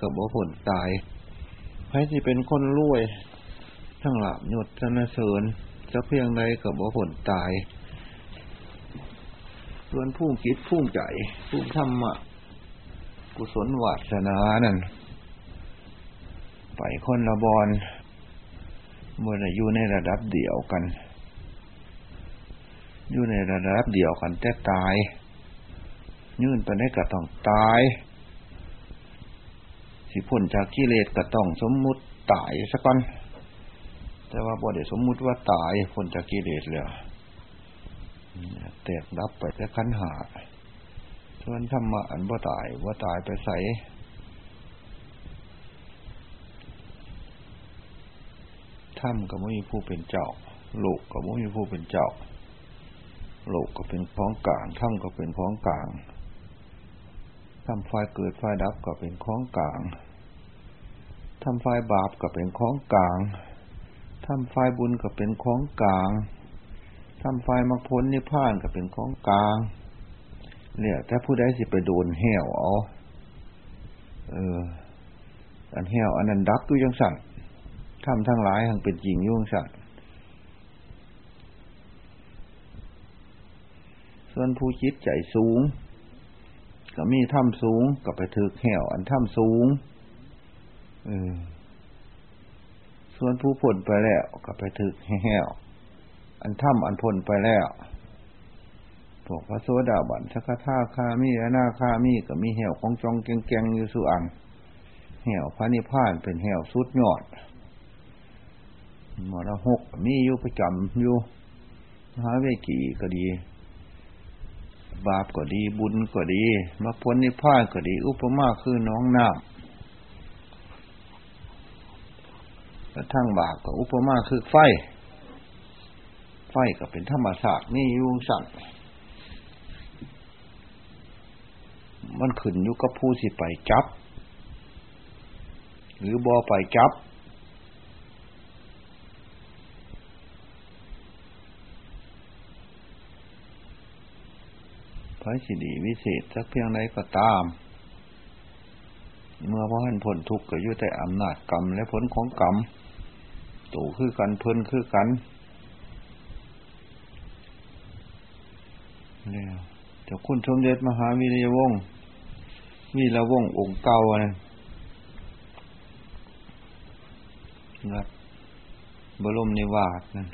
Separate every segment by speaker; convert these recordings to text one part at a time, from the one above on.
Speaker 1: กับบ่ผลตายใครที่เป็นคนรวย ทั้งหลับหยศชนะเสริญจะเพียงใดกับบ่ผลตาย ส่วนผู้คิดผู้ใจผู้ธรรมะกุศลวาสนานั่นไปคนละบอลเมื่ออยู่ในระดับเดียวกัน อยู่ในระดับเดียวกันแต่ตาย ยื่นไปได้ก็ต้องตาย สิพ้นจากกิเลสก็ต้องสมมุติตายสักก่อนแต่ว่าบ่ได้สมมุติว่าตายพ้นจากกิเลสแล้วแตกดับไปแต่ขันหาส่วนธรรมะอันบ่ตายว่าตายไปใสถ้ำก็ไม่มีผู้เป็นเจ้า โลกก็ไม่มีผู้เป็นเจ้า โลกก็เป็นของกลางถ้ำก็เป็นของกลางทำไฟเกิดไฟดับก็เป็นของกลาง ทำไฟบาปก็เป็นของกลาง ทำไฟบุญก็เป็นของกลาง ทำไฟมรรคผลนิพพานก็เป็นของกลาง เนี่ย ถ้าผู้ใดสิไปโดนแหวเอาเออ อันแหวอันนั้นดับอยู่ยังสั่งทำทั้งหลายทั้งเป็นจริงยุ่งสั่งส่วนผู้จิตใจสูง ก็มีถ้ำสูงก็ไปถือแหวอันถ้ำสูง ออส่วนผู้ผลไปแล้วก็ไปถือแหวอันถ้ำอันพ้นไปแล้วพวกพระโสดาบันสักท่าคามีและนาคามีก็มีเหี่ยวของจองแกงๆอยู่สุอันเหี่ยวพระนิพพานเป็นเหี่ยวสุดยอดมรหกมีอยู่ประจำอยู่มหาเวกีก็ดี บาปก็ดีบุญก็ดีมรรคผลนิพพานก็ดี อุปมาคือน้องน้ำ กระทั่งบาปก็อุปมาคือไฟ ไฟก็เป็นธรรมศาสตร์นี่ยุ่งสั่งมันขึ้นอยู่กับผู้สิไปจับ หรือบอไปจับ พระสิดีวิเศษสักเพียงใดก็ตาม เมื่อพระหันผลทุกข์ก็อยู่แต่อำนาจกรรมและผลของกรรมตู่คือกันเพิ่นคือกันแล้วเจ้าคุณสมเด็จมหาวิริยวงศ์มีละวงองค์เก่าเนะนับบรมนิวาสนั่น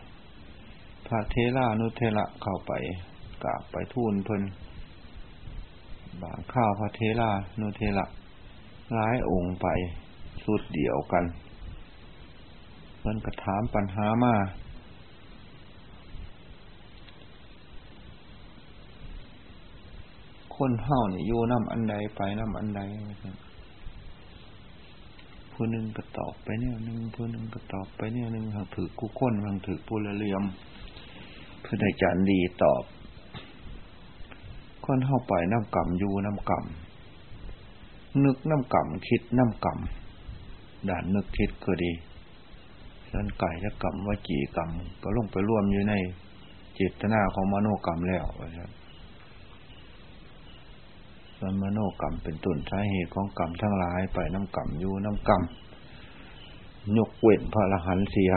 Speaker 1: พระเทรานุเทระเข้าไปกราบไปทูลเพิ่นบางข้าวพระเทรานุเทระ ร้ายองค์ไปสุดเดียวกัน เพิ่นกระถามปัญหามาคนเฮาเนี่ยอยู่น้ำอันใดไปน้ำอันใดผู้หนึ่งก็ตอบไปเนี่ยหนึ่งผู้หนึ่งก็ตอบไปเนี่ยหนึ่งทางถือกู้คนทางถือปุระเลียมเพื่อได้จารดีตอบ คนเฮาไปน้ำกำอยู่น้ำกำ นึกน้ำกำคิดน้ำกำด่านนึกคิดก็ดีสันไก่จะกรรมว่าจีกรรมก็ลงไปร่วมอยู่ในจิตนาของมโนกรรมแล้วนะครับส่วนมโนกรรมเป็นต้นสาเหตุของกรรมทั้งหลายไปน้ำกรรมอยู่น้ำกรรมยกเว้นพระอรหันต์เสีย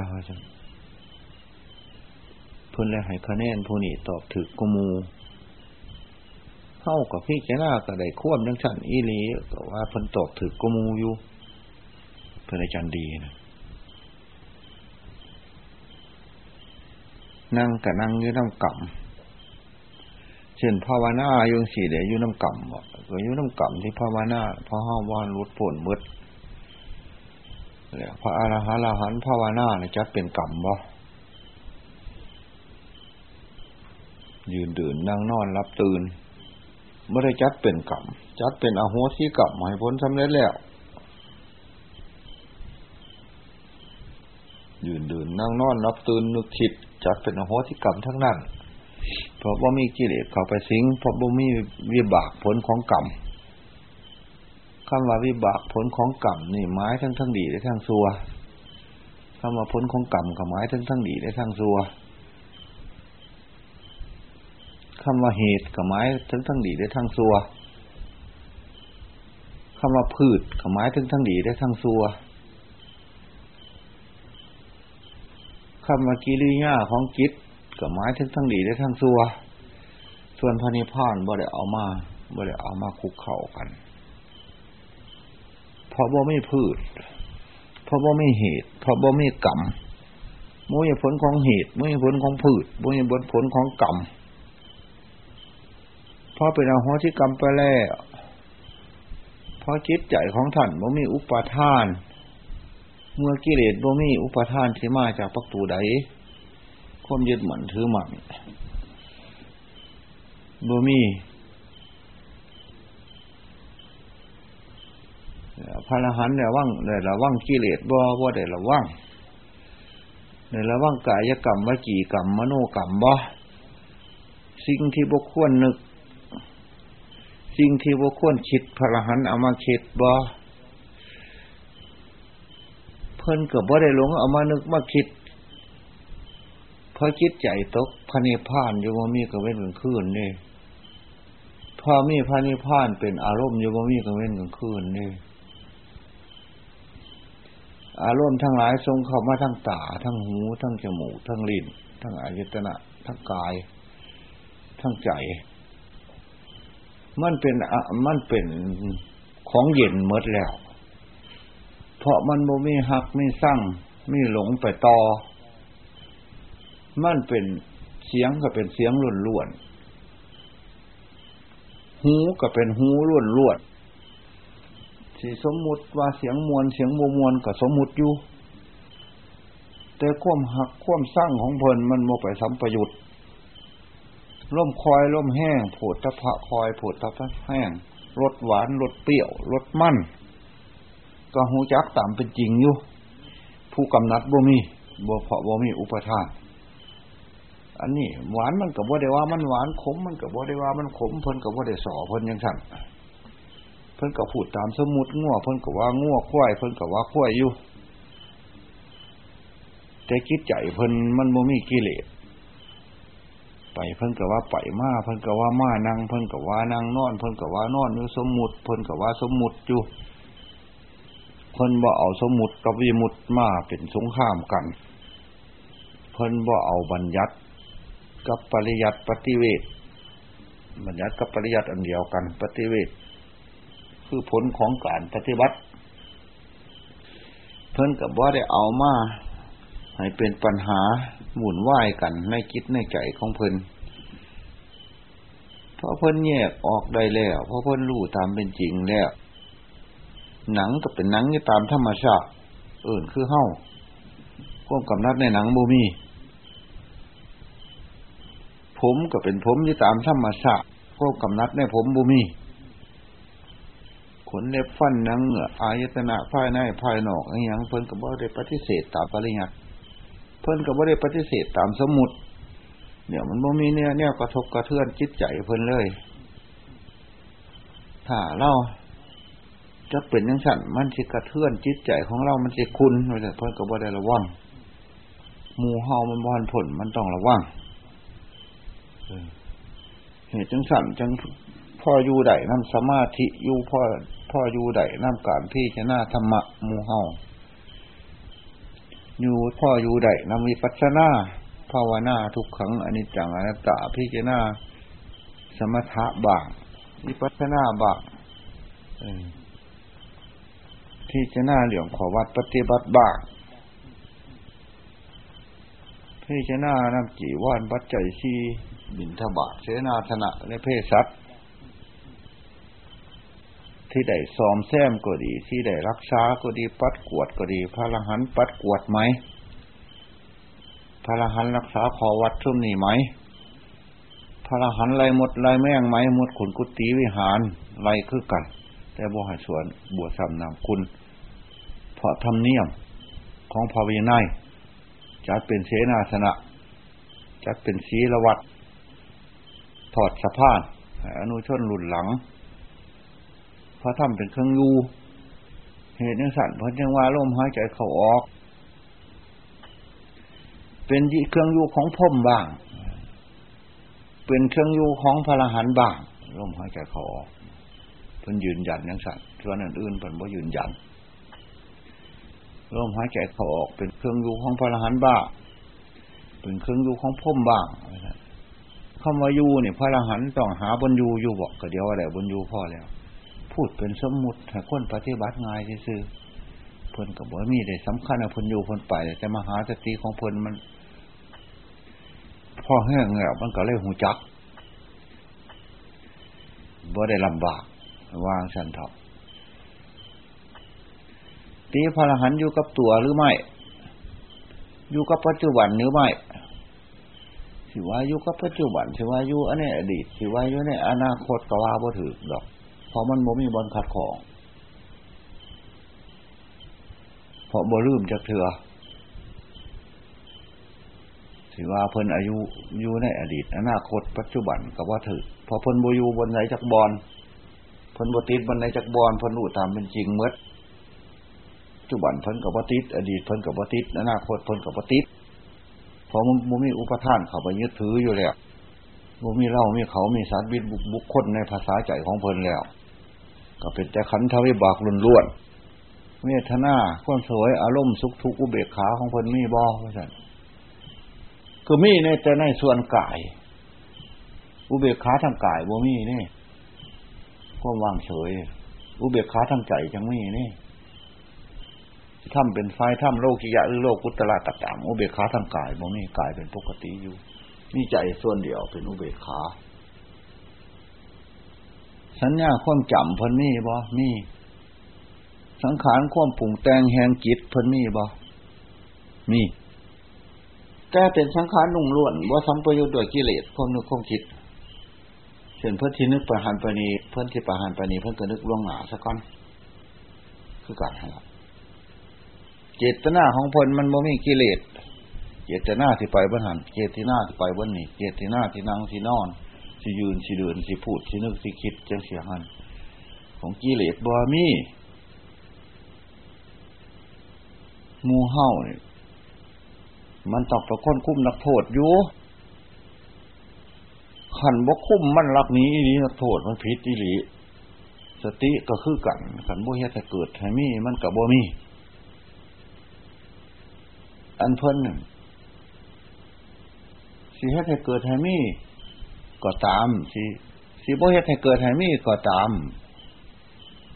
Speaker 1: เพื่อนเลยให้คะแนนผู้นี้ตอบถึกกมู เข้ากับพี่แกน่าก็ได้ควบยังฉันอีลีก็ว่าเพิ่นตอบถึกกมูอยู่เพื่อนอาจารย์ดีนะนั่งกับนั่งอยู่น้ำกรรมเช่นภาวนาอยู่สี่เดียอยู่น้ำกำบ่ก็อยู่น้ำกำที่ภาวนาพระห้าวานรุดผลมืดแล้วพระอรหันต์อรหันต์ภาวนาเนี่ยจัดเป็นกรรมบ่ยืนเดื่นนั่งนอนรับตื่น ไม่ได้จัดเป็นกรรมจัดเป็นอโหสิกรรมให้พ้นสำเร็จแล้ว ยืนดื่นนั่งนอนรับตื่นนึกคิด จัดเป็นอโหสิกรรมทั้งนั้น เพราะว่ามีกิเลสเข้าไปสิงเพราะว่ามีวิบากผลของกรรมคำว่าวิบากผลของกรรมนี่หมายทั้งทั้งดีและทั้งซัวคำว่าผลของกรรมก็หมายทั้งทั้งดีและทั้งซัว คำว่าเหตุก็หมายทั้งทั้งดีและทั้งซัวคำว่าพืชกับไม้ถึงทั้งดีได้ทั้งซัวคำว่ากิริยาของจิตกับไม้ถึงทั้งดีได้ทั้งซัวส่วนพระนิพพานบ่ได้เอามาบ่ได้เอามาคุกเข่ากัน เพราะบ่ไม่พืช เพราะบ่ไม่เหตุ เพราะบ่ไม่กรรมมุ่ยผลของเหตุมุ่ยผลของพืชมุ่ยผลของกรรม พราะเป็นอโหสิกรรมไปแล้วเพราะจิตใจของท่านบ่มีอุปทาน เมื่อกิเลสบ่มีอุปทานที่มาจากประตูใดความยึดหมั่นถือหมั่นบ่มีพระอรหันต์เนี่ยว่างเนี่ยระว่างกิเลสบ่บ่ได้ระว่างเนี่ยระว่างกายกรรมวจีกรรมมโนกรรมบ่สิ่งที่บุคคลนึก สิ่งที่บุคคลคิดพระหันเอามาคิดบ่เพิ่นกับบ่ได้หลงเอามานึกมาคิดเพราะคิดใจตกพระนิพพานอยู่ว่มีกับเว้นกลางคืนนี่พอมีพระนิพพานเป็นอารมณ์อยู่ว่มีกับเว้นกลางคืนนี่อารมณ์ทั้งหลายทรงเข้ามาทั้งตาทั้งหูทั้งจมูกทั้งลิ้นทั้งอายตนะทั้งกาย ทั้งใจ มันเป็นมันเป็นของเย็นเมดแล้ว เพราะมันโมมีหักไม่สร้างไม่หลงไปต่อ มันเป็นเสียงก็เป็นเสียงล้วนล้วนหูก็เป็นหูล้วนล้วนสีสมมุติว่าเสียงมวลเสียงโมมวลก็สมมุติอยู่ แต่ความหักความสร้างของเพลินมันโมไปสัมปยุต ล่มคอยล่มแห้งผดตะพะคอยผดตะพะแห้งรสหวานรสเปรี้ยวรสมันก็หูจักตามเป็นจริงอยู่ ผู้กำนัดบ่มีบ่เพาะบ่มีอุปทาน อันนี้หวานมันกับบ่ได้ว่ามันหวานขมมันกับบ่ได้ว่ามันขมเพิ่นกับบ่ได้สอเพิ่นยังสั่นเพิ่นกับพูดตามสมุดง่วเพิ่นกับว่าง่วควายเพิ่นกับว่าควายอยู่แต่คิดใจเพิ่นมันบ่มีกิเลส ไปเพิ่นก็ว่าไปมาเพิ่นก็ว่ามานั่งเพิ่นก็ว่านั่งนอน เพิ่นก็ว่านอนอยู่สมมุติเพิ่นก็ว่าสมมุติอยู่เพิ่นบ่เอาสมมุติกับวิมุติมาเป็นสงครามกัน เพิ่นบ่เอาบัญญัติ กับปริยัติปฏิเวทบัญญัติกับปริยัติอันเดียวกัน ปฏิเวทคือผลของการปฏิบัติ เพิ่นกับว่าได้เอามา ให้เป็นปัญหาหมุนว่ายกันในคิดในใจของเพิ่นเพราะเพิ่นแยกออกได้แล้วเพราะเพิ่นรู้ตามเป็นจริงแล้ว หนังก็เป็นหนังที่ตามธรรมชาติเอื่นคือเฮ้าควบกำนัดในหนังบูมี ผมก็เป็นผมที่ตามธรรมชาติควบกำนัดในผมบูมีขนเล็บฟันนังเหงื่ออายตนะภายในภายนอกอย่างเพิ่นก็บ่ได้ปฏิเสธตามปริยัติ เพิ่นก็บ่ได้ปฏิเสธตามสมุดเนี่ยมันบ่มีเนี่ยเนี่ยกระทบกระเทือนจิตใจเพิ่นเลย ถ้าเราจะเป็นยังสั่นมันจะกระเทือนจิตใจของเรา มันจะคุณเพิ่นก็บ่ได้ระวังมูเฮามันบอนผลมันต้องระวังเหตุจังสั่นจังพ่ออยู่ใดน้ำสมาธิอยู่พ่อพ่ออยู่ใดน้ำการพี่ชนะธรรมะมูเฮา อยู่พ่ออยู่ได้นำมีปัจนาภาวนาทุกขังอนิจจังอนัตตาพิจนาสมถะบางมีปัจนาบางพิจนาเหลี่ยมขอวัดปฏิบัติบางพิจนานำจีว่านปัจจัยชีบินทบาทเสนาธนะและเพศสัตว์ ที่ได้ซ้อมแซมก็ดี ที่ได้รักษาก็ดี ปัดกวดก็ดี พระรหันปัดกวดไหม พระรหันรักษาขอวัดชุ่มนี่ไหม พระรหันไรหมดไรแม่งไหมหมดขุนกุฏิวิหารไรคือกัน แต่บวชสวนบวชสำนามคุณเพราะทำเนียมของพระวินัยจัดเป็นเสนาสนะจัดเป็นศีลวัดถอดสะพานอนุชนหลุนหลัง พระธรรมเป็นเครื่องยูเหตุนั้นสั่นเพราะจังว่าลมหายใจเข้าออก เป็นเครื่องยูของพมบ้าง เป็นเครื่องยูของพระหันบ้างลมหายใจเข้าออกเพิ่นยืนยันยังสัตว์ส่วนอื่นๆเพิ่นบ่ยืนยันลมหายใจเขาออกเป็นเครื่องอยู่ของพระรหันบ้าง เป็นเครื่องอยู่ของพมบ้างคำว่าอยู่เนี่ยพระรหันต์ต้องหาบนอยู่อยู่บอกก็เดียวอะไรบนอยู่พ่อแล้ว พูดเป็นสมมุติให้คนปฏิบัติง่ายซื่อเพิ่นกับบ่มีได้สำคัญนะเพิ่นอยู่เพิ่นไปแต่มหาสติของเพิ่นมันพ่อแห้งแล้วมันก็เลยหูจักบ่ได้ลำบาก วางสันเถาะตีพระอรหันอยู่กับตัวหรือไม่ อยู่กับปัจจุบันหรือไม่สิว่าอยู่กับปัจจุบันสิว่าอยู่อันนี้อดีตสิว่าอยู่ในอนาคตก็ว่าบ่ถือดอก เพราะมันบ่มีบอลขัดของเพราะบ่ลืมจากเถื่อสิว่าเพิ่นอายุอยู่ในอดีต อนาคต ปัจจุบันก็ว่าถือพอเพิ่นบ่อยู่บนไหนจากบอลเพิ่นบ่ติดบนไหนจากบอลเพิ่นรู้ตามเป็นจริงเมื่อจุบันเพิ่นกับบ่ติดอดีตเพิ่นกับบ่ติดอนาคตเพิ่นกับบ่ติดพอมันมีอุปทานเขาไปยึดถืออยู่แล้วมันมีเล่ามีเขามีสารบิดบุคคลในภาษาใจของเพิ่นแล้ว ก็เป็นแต่ขันทวิบากล้วนๆเมตนาความสวยอารมณ์สุขทุกข์อุเบกขาของเพิ่นมีบ่ว่าสั่นคือมีในแต่ในส่วนกาย อุเบกขาทางกายบ่มีนี่ความว่างเฉย อุเบกขาทางใจจังมีนี่ถ้ำเป็นไฟถ้ำโลกิยะหรือโลกุตละต่างอุเบกขาทางกายบ่มีกายเป็นปกติอยู่มีใจส่วนเดียวเป็นอุเบกขา สัญญาความจำเพิ่นมีบ่มีสังขารความปรุงแต่งแห่งจิตเพิ่นมีบ่มีแต่เป็นสังขารนุ่งล้วนว่าสัมปยุทธ์ด้วยกิเลสความนึกความคิดเช่นเพื่อนที่นึกประหารปณีเพื่อนที่ประหารปณีเพื่อนก็นึกล่วงหนาสักก้อนคือการให้เจตนาของพลมันบ่มีกิเลสเจตนาที่ไปบนหันเจตนาที่ไปบนนี่เจตนาที่นั่งที่นอน ที่ยืนที่เดินที่พูดที่นึกที่คิดจังเสียหันของกิเลสบ่มีมูเห่าเนี่ยมันตองประค้นคุ้มนักโทษอยู่ขันบกคุ้มมันรักนี้อีนีนักโทษมันผิดอีหลีสติก็คือกันขันบ่เฮ็ดให้เกิดให้มีมันกับบ่มี อันเพิ่นสิเฮ็ดให้เกิดให้มี ก็ตามสิสิบ่เฮ็ดให้เกิดให้มีก็ตาม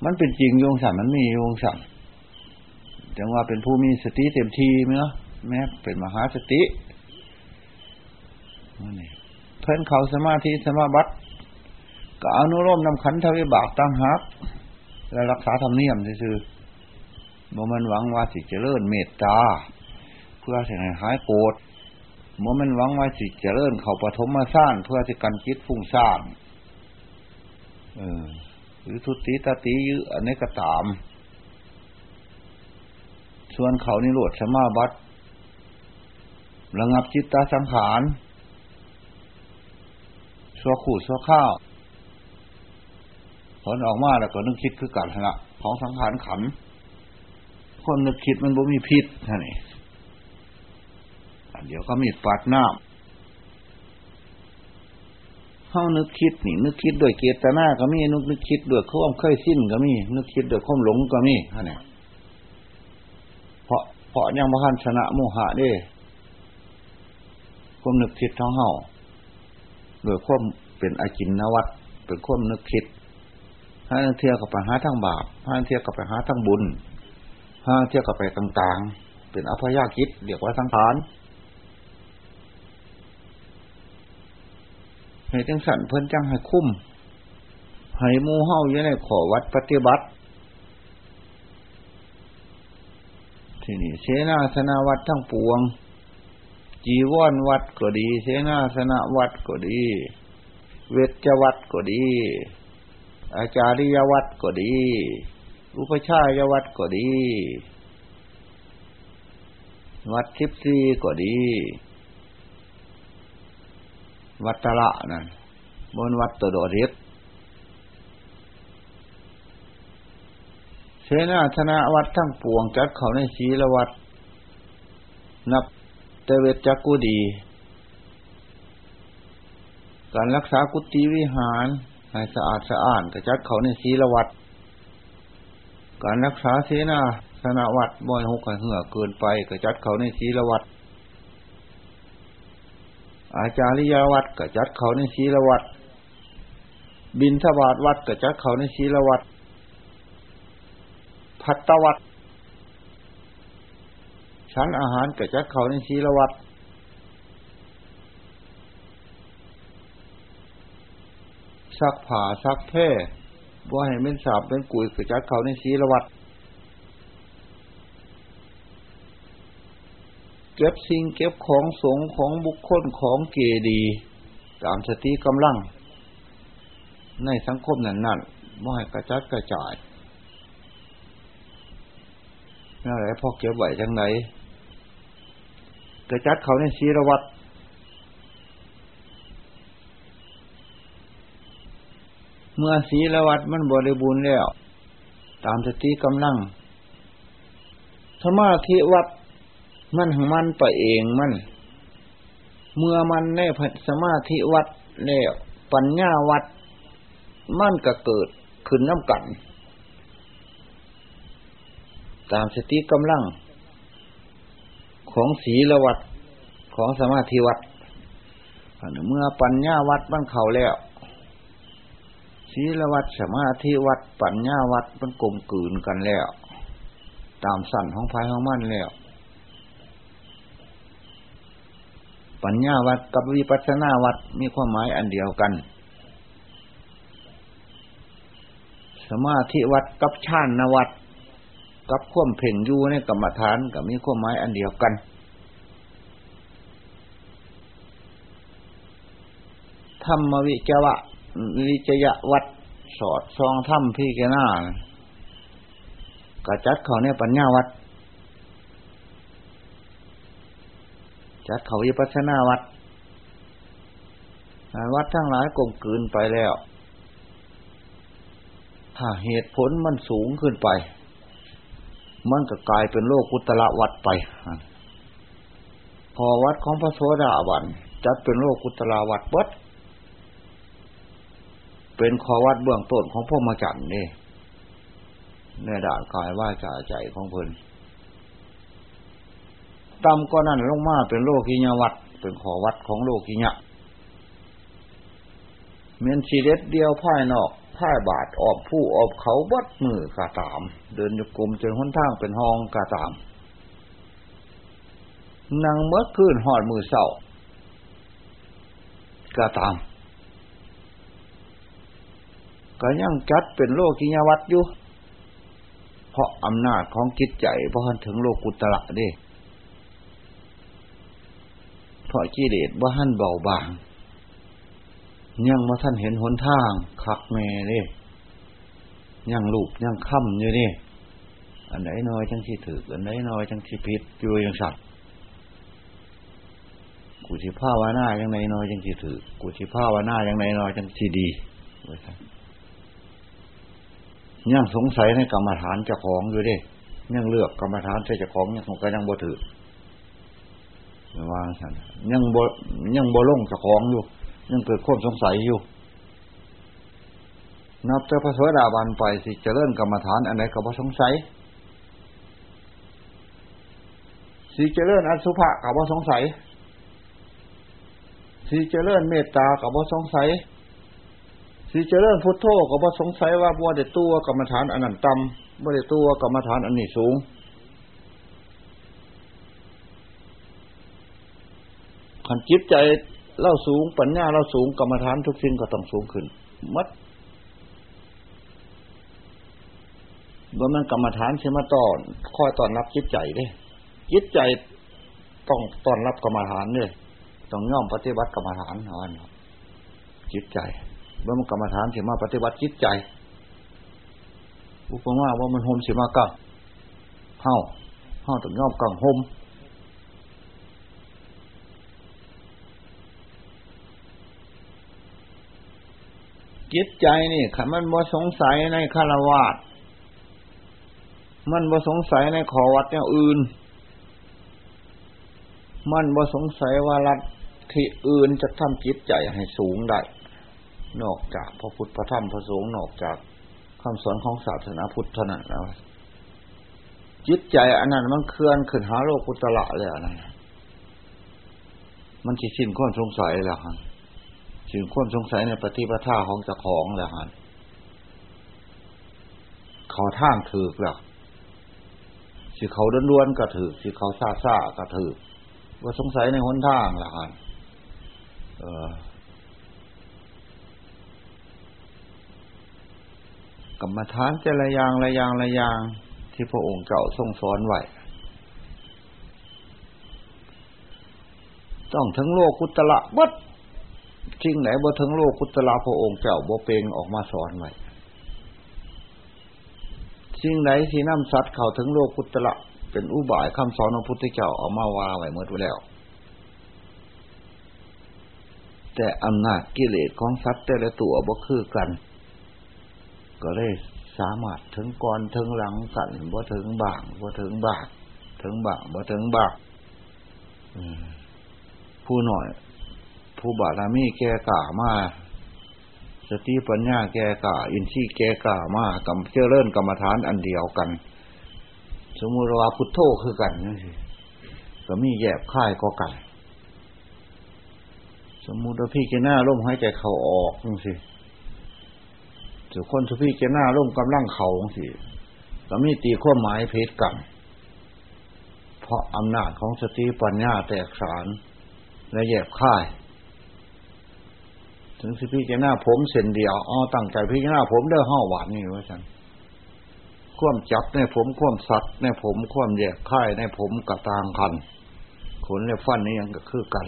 Speaker 1: มันเป็นจริงโยงสันมันมีโยงสันจังว่าเป็นผู้มีสติเต็มทีไหมเนาะแม้เป็นมหาสติเพิ่นเขาสมาธิสมาบัติก็อนุโลมนำขันทวิบากตั้งหักและรักษาธรรมเนียมซื่อบ่มันหวังว่าสิเจริญเมตตา เพื่อจะให้หายโกรธ เมื่อมันหวังไว้สิจะเริ่มเขาปฐมมาสร้างเพื่อที่กันคิดฟุ้งซ่านเออหรือทุติตาติยื้ออันนี้ก็ตาม ส่วนเขานี่โหลดสมาบัติระงับจิตตาสังขารสัวขู่สัวข้าวผลออกมาแล้วก็นึกคิดคือกันละของสังขารขันคนนึกคิดมันบ่มีพิษท่านี่ เดี๋ยวก็มีปาดน้ำเฮานึกคิดนี่ นึกคิดด้วยเกตนาก็มีนึกนึกคิดด้วยความเคยสิ้นก็มี นึกคิดด้วยความหลงก็มีฮะเนี่ยเพราะเพราะยังพันชนะโมหะด้ความนึกคิดท้องเฮาโดยความเป็นอากินนวัตเป็นความนึกคิดห้าเที่ยวกับไปหาทั้งบาปห้าเที่ยวกับไปหาทั้งบุญห้าเที่ยวกับไปต่าง ๆ เป็นอภยาคิดเรียกว่าสังขาร ให้จังสันเพิ่นจังให้คุ้มให้มูเฮาอยู่ในขอวัดปฏิบัติ ที่นี่เสนาสนาวัดทั้งปวง จีวรวัดก็ดี เสนาสนาวัดก็ดี เวชวัดก็ดี อาจาริยวัดก็ดี อุปชายวัดก็ดี วัดทิพซีก็ดี วัดตะละนั่นบนวัดตัวโดดเด็ดเสนาธนาวัดทั้งปวงจัดเขาในศีลวัด นับเตเวจักกุดี การรักษากุฏิวิหารให้สะอาดสะอ้านกระจัดเขาในศีลวัด การรักษาเสนาสนาวัดบ่อยหกกันเหื่อเกินไปกระจัดเขาในศีลวัด อาจาริยวัดกระจัดเขาในศีลวัด บินทบาทวัดกระจัดเขาในศีลวัด พัตตวัดชั้นอาหารกระจัดเขาในศีลวัดซักผ่าซักแพ่ว่าให้เป็นสาบเป็นกุยกระจัดเขาในศีลวัด เก็บสิ่งเก็บของสงของบุคคลของเกดีตามสติกำลัง ในสังคมนั้นนั่นว่ให้กระจัดกระจายนั่นแหละพอเก็บไหวจังไหนกระจัดเขาในศีลวัดเมื่อศีลวัดมันบริบูรณ์แล้ว ตามสติกำลังธรรมะทิวัด มันของมันไปเองมัน เมื่อมันในสมาธิวัดแล้วปัญญาวัด มันก็เกิดขึ้นน้ำกัน ตามสติกำลัง ของศีลวัดของสมาธิวัดเมื่อปัญญาวัดมันเข่าแล้วศีลวัดสมาธิวัดปัญญาวัดมันกลมกลืนกันแล้ว ตามสั่นของภายของมันแล้ว ปัญญาวัดกับวิปัสสนาวัดมีความหมายอันเดียวกัน สมาธิวัดกับชาณวัดกับข่วมเพ่งยูในกรรมฐานกับมีความหมายอันเดียวกัน ธรรมวิจวะวิจยวัดสอดซองถ้ำพี่แกหน้ากระจัดเขาเนี่ยปัญญาวัด จัดเขาวิปัสนาวัดวัดทั้งหลายกลมกลืนไปแล้ว ถ้าเหตุผลมันสูงขึ้นไป มันก็กลายเป็นโลกุตละวัดไป พอวัดของพระโสดาบันจัดเป็นโลกุตละวัดเบิดเป็นขอวัดเบื้องต้นของพ่อมาจันนี่ในด่านกายว่าจ่าใจของเพิ่น ต่ำก็นั่นลงมาเป็นโลกิยวัดเป็นขอวัดของโลกิยะเมียนชีเด็ดเดียวพ่ายนอกพ่ายบาดออบผู้ออบเขาวัดมือกาตาม เดินอยู่กลมจนห้นทางเป็นห้องกาตามนางเมื่อคืนหอดมือเศร้ากาตามก็ยังจัดเป็นโลกิยวัดอยู่ เพราะอำนาจของจิตใจเพราะถึงโลกุตระเด้ ราะกิเลสว่าท่านเบาบาง ยังมาท่านเห็นหนทางคักแม่เลยยังลูกยังค่ำอยู่นี่อันไหนน้อยจังที่ถืออันไหนน้อยจังที่ผิดอยู่ยังสัตว์กูที่ผ้าวานายังไหนน้อยจังที่ถือกูที่ผ้าวานายังไหนน้อยจังที่ดียังสงสัยในกรรมฐานเจ้าของอยู่ดิยังเลือกกรรมฐานใช้เจ้าของยังก็ยังบ่ถือ วางสันยังบ่ยังบ่ลงสะของอยู่ ยังเกิดความสงสัยอยู่ นับแต่พระสวสดาบันไปสิจะเริ่มกรรมฐานอันไหนก็บ่สงสัยสิเจริญอสุภะกับว่าสงสัยสิเจริญเมตตากับว่าสงสัยสิเจริญพุทโธกับว่าสงสัยว่าบัวเด็ดตัวกรรมฐานอันนั้นต่ำบัวเด็ดตัวกรรมฐานอันนี้สูง ขันจิตใจเล่าสูงปัญญาเราสูงกรรมฐานทุกสิ่งก็ต้องสูงขึ้นมัดว่ามันกรรมฐานใช่ไหมตอนคอยตอนรับจิตใจเด้จิตใจต้องตอนรับกรรมฐานเนี่ยต้องย่อมปฏิบัติกรรมฐานนอนจิตใจว่ามันกรรมฐานใช่มาปฏิบัติจิตใจอุปมาว่ามันโฮมใช่มากังเฮ้าเฮ้าต้องย่อมกังโฮม จิตใจนี่ขมันบ่สงสัยในคารวะมันบ่สงสัยในขอวัดอย่างอื่น มันบ่สงสัยว่ารัฐที่อื่นจะทำจิตใจให้สูงได้ นอกจากพระพุทธพระธรรมพระสงฆ์นอกจากคำสอนของศาสนาพุทธเท่านั้นแล้วจิตใจอันนั้นมันเคลื่อนขึ้นหาโลกุตละเลยอะมันจะสิ้นข้อสงสัยแล้ว ฮะสิ้นข้อสงสัยในปฏิปทาของเจ้าของแล้วฮะเขาท่างถือแล้วสิเขาด้วนๆก็ถือสิเขาซาซาก็ถือว่าสงสัยในหนทางละฮะเออกรรมฐานแต่ละยางละยางละยางที่พระองค์เจ้าทรงสอนไว้ต้องทั้งโลกกุตละบัด จริงไหนบ่ทั้งโลกกุตละพระองค์เจ้าบ่เปงออกมาสอนไว้สิ่งไหนที่น้ำสัตว์เข้าถึงโลกกุตละเป็นอุบายคำสอนของพุทธเจ้าเอามาว่าไว้เมื่อแล้ว แต่อำนาจกิเลสของสัตว์แต่ละตัวบ่คือกัน ก็เลยสามารถถึงก่อนถึงหลังกันบ่ถึงบางบ่ถึงบาก ถึงบางบ่ถึงบากผู้หน่อย ผู้บารามีแก่กามาสติปัญญาแก่กาอินทรีย์แก่กามากำเจริญกรรมฐานอันเดียวกัน สมมุติว่าพุทโธคือกันนี่สิก็มีแยบค่ายก็กันสมมุติว่าพี่แกหน้าร่มหายใจเขาออกนี่สิสุคนทุพี่แกหน้าร่มกำลังเข่าสิก็มีตีข้อหมายเพชรกันเพราะอำนาจของสติปัญญาแตกสารและแยบค่าย ถึงสิพี่จะหน้าผมเส้นเดียวอ๋อตั้งใจพี่จะหน้าผมเด้อห้าหวานนี่ว่าฉันคว่ำจับในผมคว่ำสัตว์ในผมคว่ำแยกค่ในผมกระตางคันขนและฟันนี่ยังก็คือกัน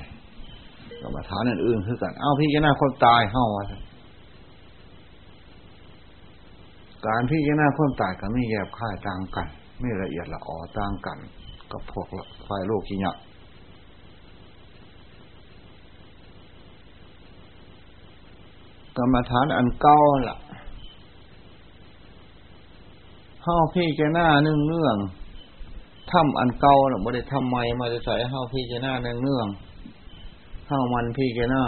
Speaker 1: กรรมฐานอื่นๆคือกัน เอาพี่จะหน้าคนตายห้าว่าการพี่จะหน้าคนตายก็ไม่แยบค่ต่างกันไม่ละเอียดละอ๋อต่างกัน กับพวกไฟโลกิยะ กรรมฐานอันเก้าล่ะเฮาพี่แกหน้าเนื่องเนื่องทำอันเก่าหรือไม่ได้ทำไม่มาจะใส่เฮาพี่แกหน้าเนื่องเนื่องเฮามันพี่แกหน้า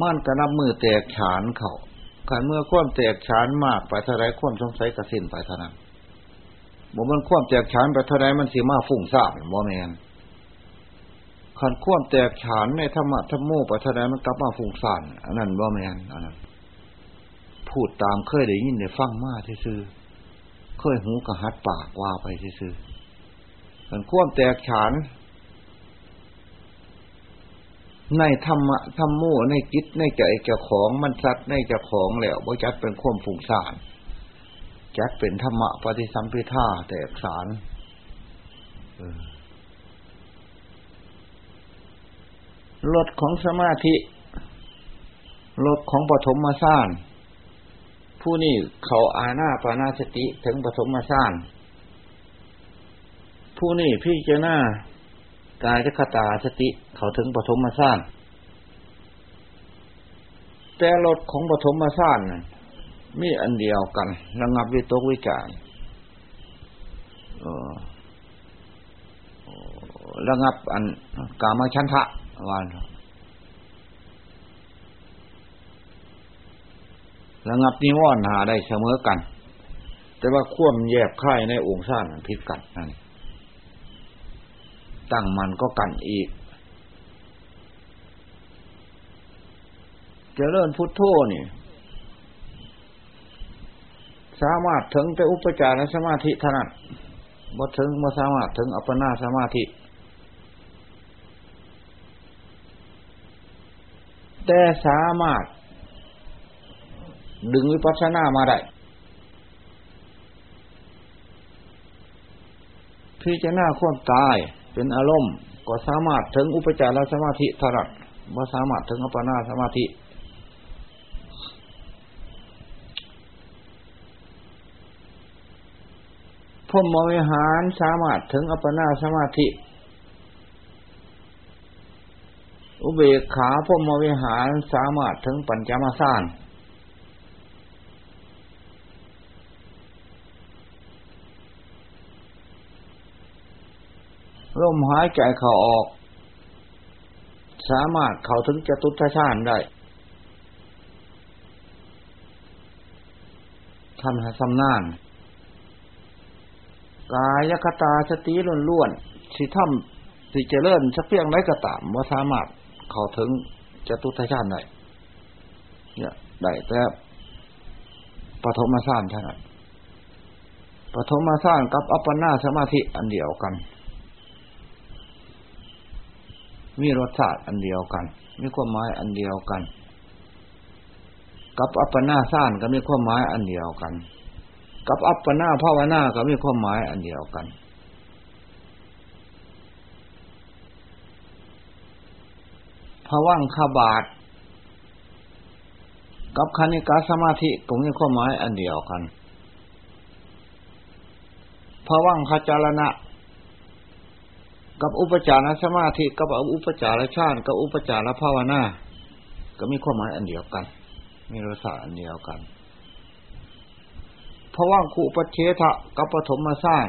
Speaker 1: มันกระนับมือแตกฉานเขาขันเมื่อควมแตกฉานมากไปเท่าไรควมสงสัยกระสินไปเท่านั้นบอกมันควมแตกฉานไปเท่าไรมันสีมาฝุ่งซ่านบ่แมน ขันคว่ำแตกฉานในธรรมะธรรมโมปัทนมันกลับมาฟุ้งซ่านอันนั้นบ่แมนอันนั้นพูดตามเคยได้ยินได้ฟังมาที่ซื้อเคยหูกระหัดปากว่าไปที่ซื้อขันคว่ำแตกฉาน ในธรรมะธรรมโมในจิตในใจเจ้าของมันชัดในเจ้าของแล้วบ่จัดเป็นความฟุ้งซ่านจัดเป็นธรรมะปฏิสัมพิธาแตกสารเออ ลดของสมาธิลดของปฐมมาสร้างผู้นี้เขาอาณาปานาสติถึงปฐมมาสร้างผู้นี้พี่เจ้าหน้ากายคตาสติเขาถึงปฐมมาสร้างแต่ลดของปฐมมาสร้างมีอันเดียวกันระงับวิตกวิจารระงับอันกามชันทะ วานระงับนิวรณ์หาได้เสมอกัน แต่ว่าควมแยบค่ายในองค์ซ่านพิษกันนั่นตั้งมันก็กันอีกจะเริ่มพุทโธนี่ สามารถถึงแต่อุปจารสมาธิเท่านั้นบ่ถึงบ่สามารถถึงอัปปนาสมาธิ แต่สามารถ ดึงวิปัสสนามาได้พิจารณาความตายเป็นอารมณ์ ก็สามารถถึงอุปจารสมาธิถรัดว่าสามารถถึงอัปปนาสมาธิ พมวิหารสามารถถึงอัปปนาสมาธิ อุเบกขาพุรมวิหารสามารถถึงปัญจมาสานร่มหายใจเข้าออก สามารถเข้าถึงจตุทชาติได้ท่านสำนานกายคตาสติล้วนๆสิทำสิเจริญสักเพียงไรก็ตามว่าสามารถ เข้าถึงจตุทชานได้เนี่ยได้แต่ปฐมฌานเท่านั้นปฐมฌานกับอัปปนาสมาธิอันเดียวกัน มีรสชาติอันเดียวกัน มีความหมายอันเดียวกัน กับอัปปนาฌานก็มีความหมายอันเดียวกัน กับอัปปนาภาวนาก็มีความหมายอันเดียวกัน วังคบาท กับคณิกาสมาธิก็มีความหมายอันเดียวกันภวังขจารณะ กับอุปจารสมาธิกับอุปจารชาติกับอุปจารภาวนาก็มีความหมายอันเดียวกัน มีรสอันเดียวกันภวังคูปเชทะกับปฐมมาสร้าง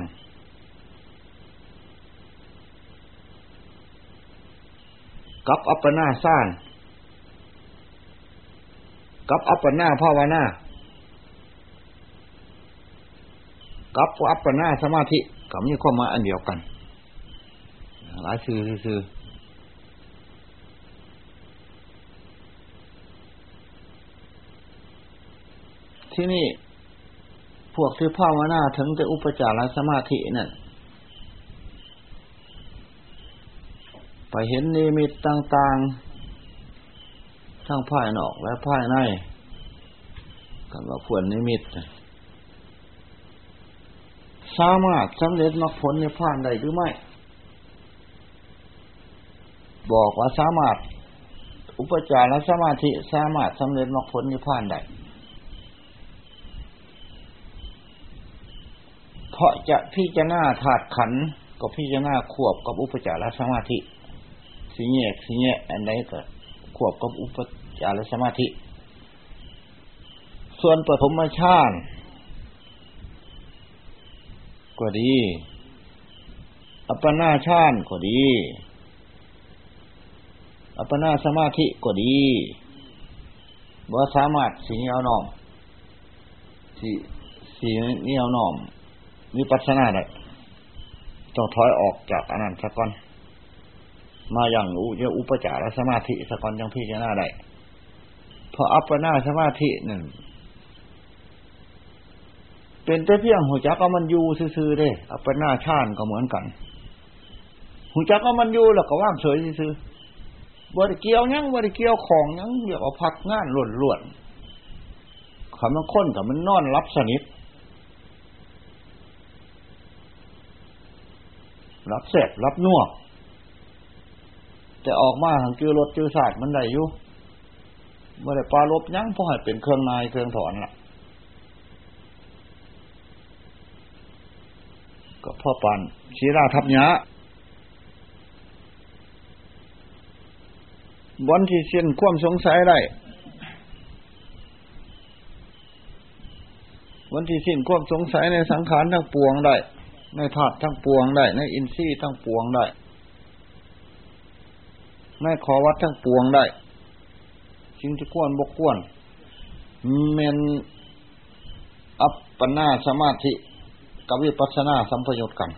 Speaker 1: กับอัปปนาสร้างกับอัปปนาภาวนากับอัปปนาสมาธิกับมีความมาอันเดียวกัน หลายชื่อชื่อที่นี่พวกที่ภาวนาถึงจะอุปจารสมาธินั่น ไปเห็นนิมิตต่างๆ ทั้งภายนอกและภายในกันว่าผลนิมิตสามารถสำเร็จมรรคผลในผ่านได้หรือไม่ บอกว่าสามารถอุปจารสมาธิสามารถสำเร็จมรรคผลในผ่านได้เพราะจะพิจารณาถาดขันก็พิจารณาขวบกับอุปจารสมาธิ สิเงยสิเงยอันใดก็ขวบกับอุปจารสมาธิ ส่วนปฐมฌานก็ดี อัปปนาฌานก็ดี อัปปนาสมาธิก็ดีบ่สามารถสีเนียวน้อมสีสีเนียวน้อมมีปัสนาได้ต้องถอยออกจากอนันต์สักก่อน มาอย่างอุเยอุปจารสมาธิสกอนยังพิจารณาได้พออัปปนาสมาธิหนึ่งเป็นแต่เพียงหูจักก็มันอยู่ซื่อๆเด้อัปปนาชาติก็เหมือนกันหูจักก็มันอยู่แล้วก็ว่างเฉยซื่อบริเกี่ยวยังบริเกี่ยวของยังเรียกว่าพักงานล้วนๆคำมันค้นกับมันนอนรับสนิทรับเสพรับนวก แต่ออกมาทางจือรถจือศาสตร์มันได้อยู่เมื่อได้ปลาลบยั้งพอให้เป็นเครื่องนายเครื่องถอนล่ะ ก็พ่อปันชีราทับยะวันที่เส้นความสงสัยได้วันที่สิ้นความสงสัยในสังขารทั้งปวงได้ ในธาตุทั้งปวงได้ ในอินทรีย์ทั้งปวงได้ ในขอวัดทั้งปวงได้สิ่งที่ควรบกควรเมนอัปปนาสมาธิกับวิปัสสนาสัมพยุตกัน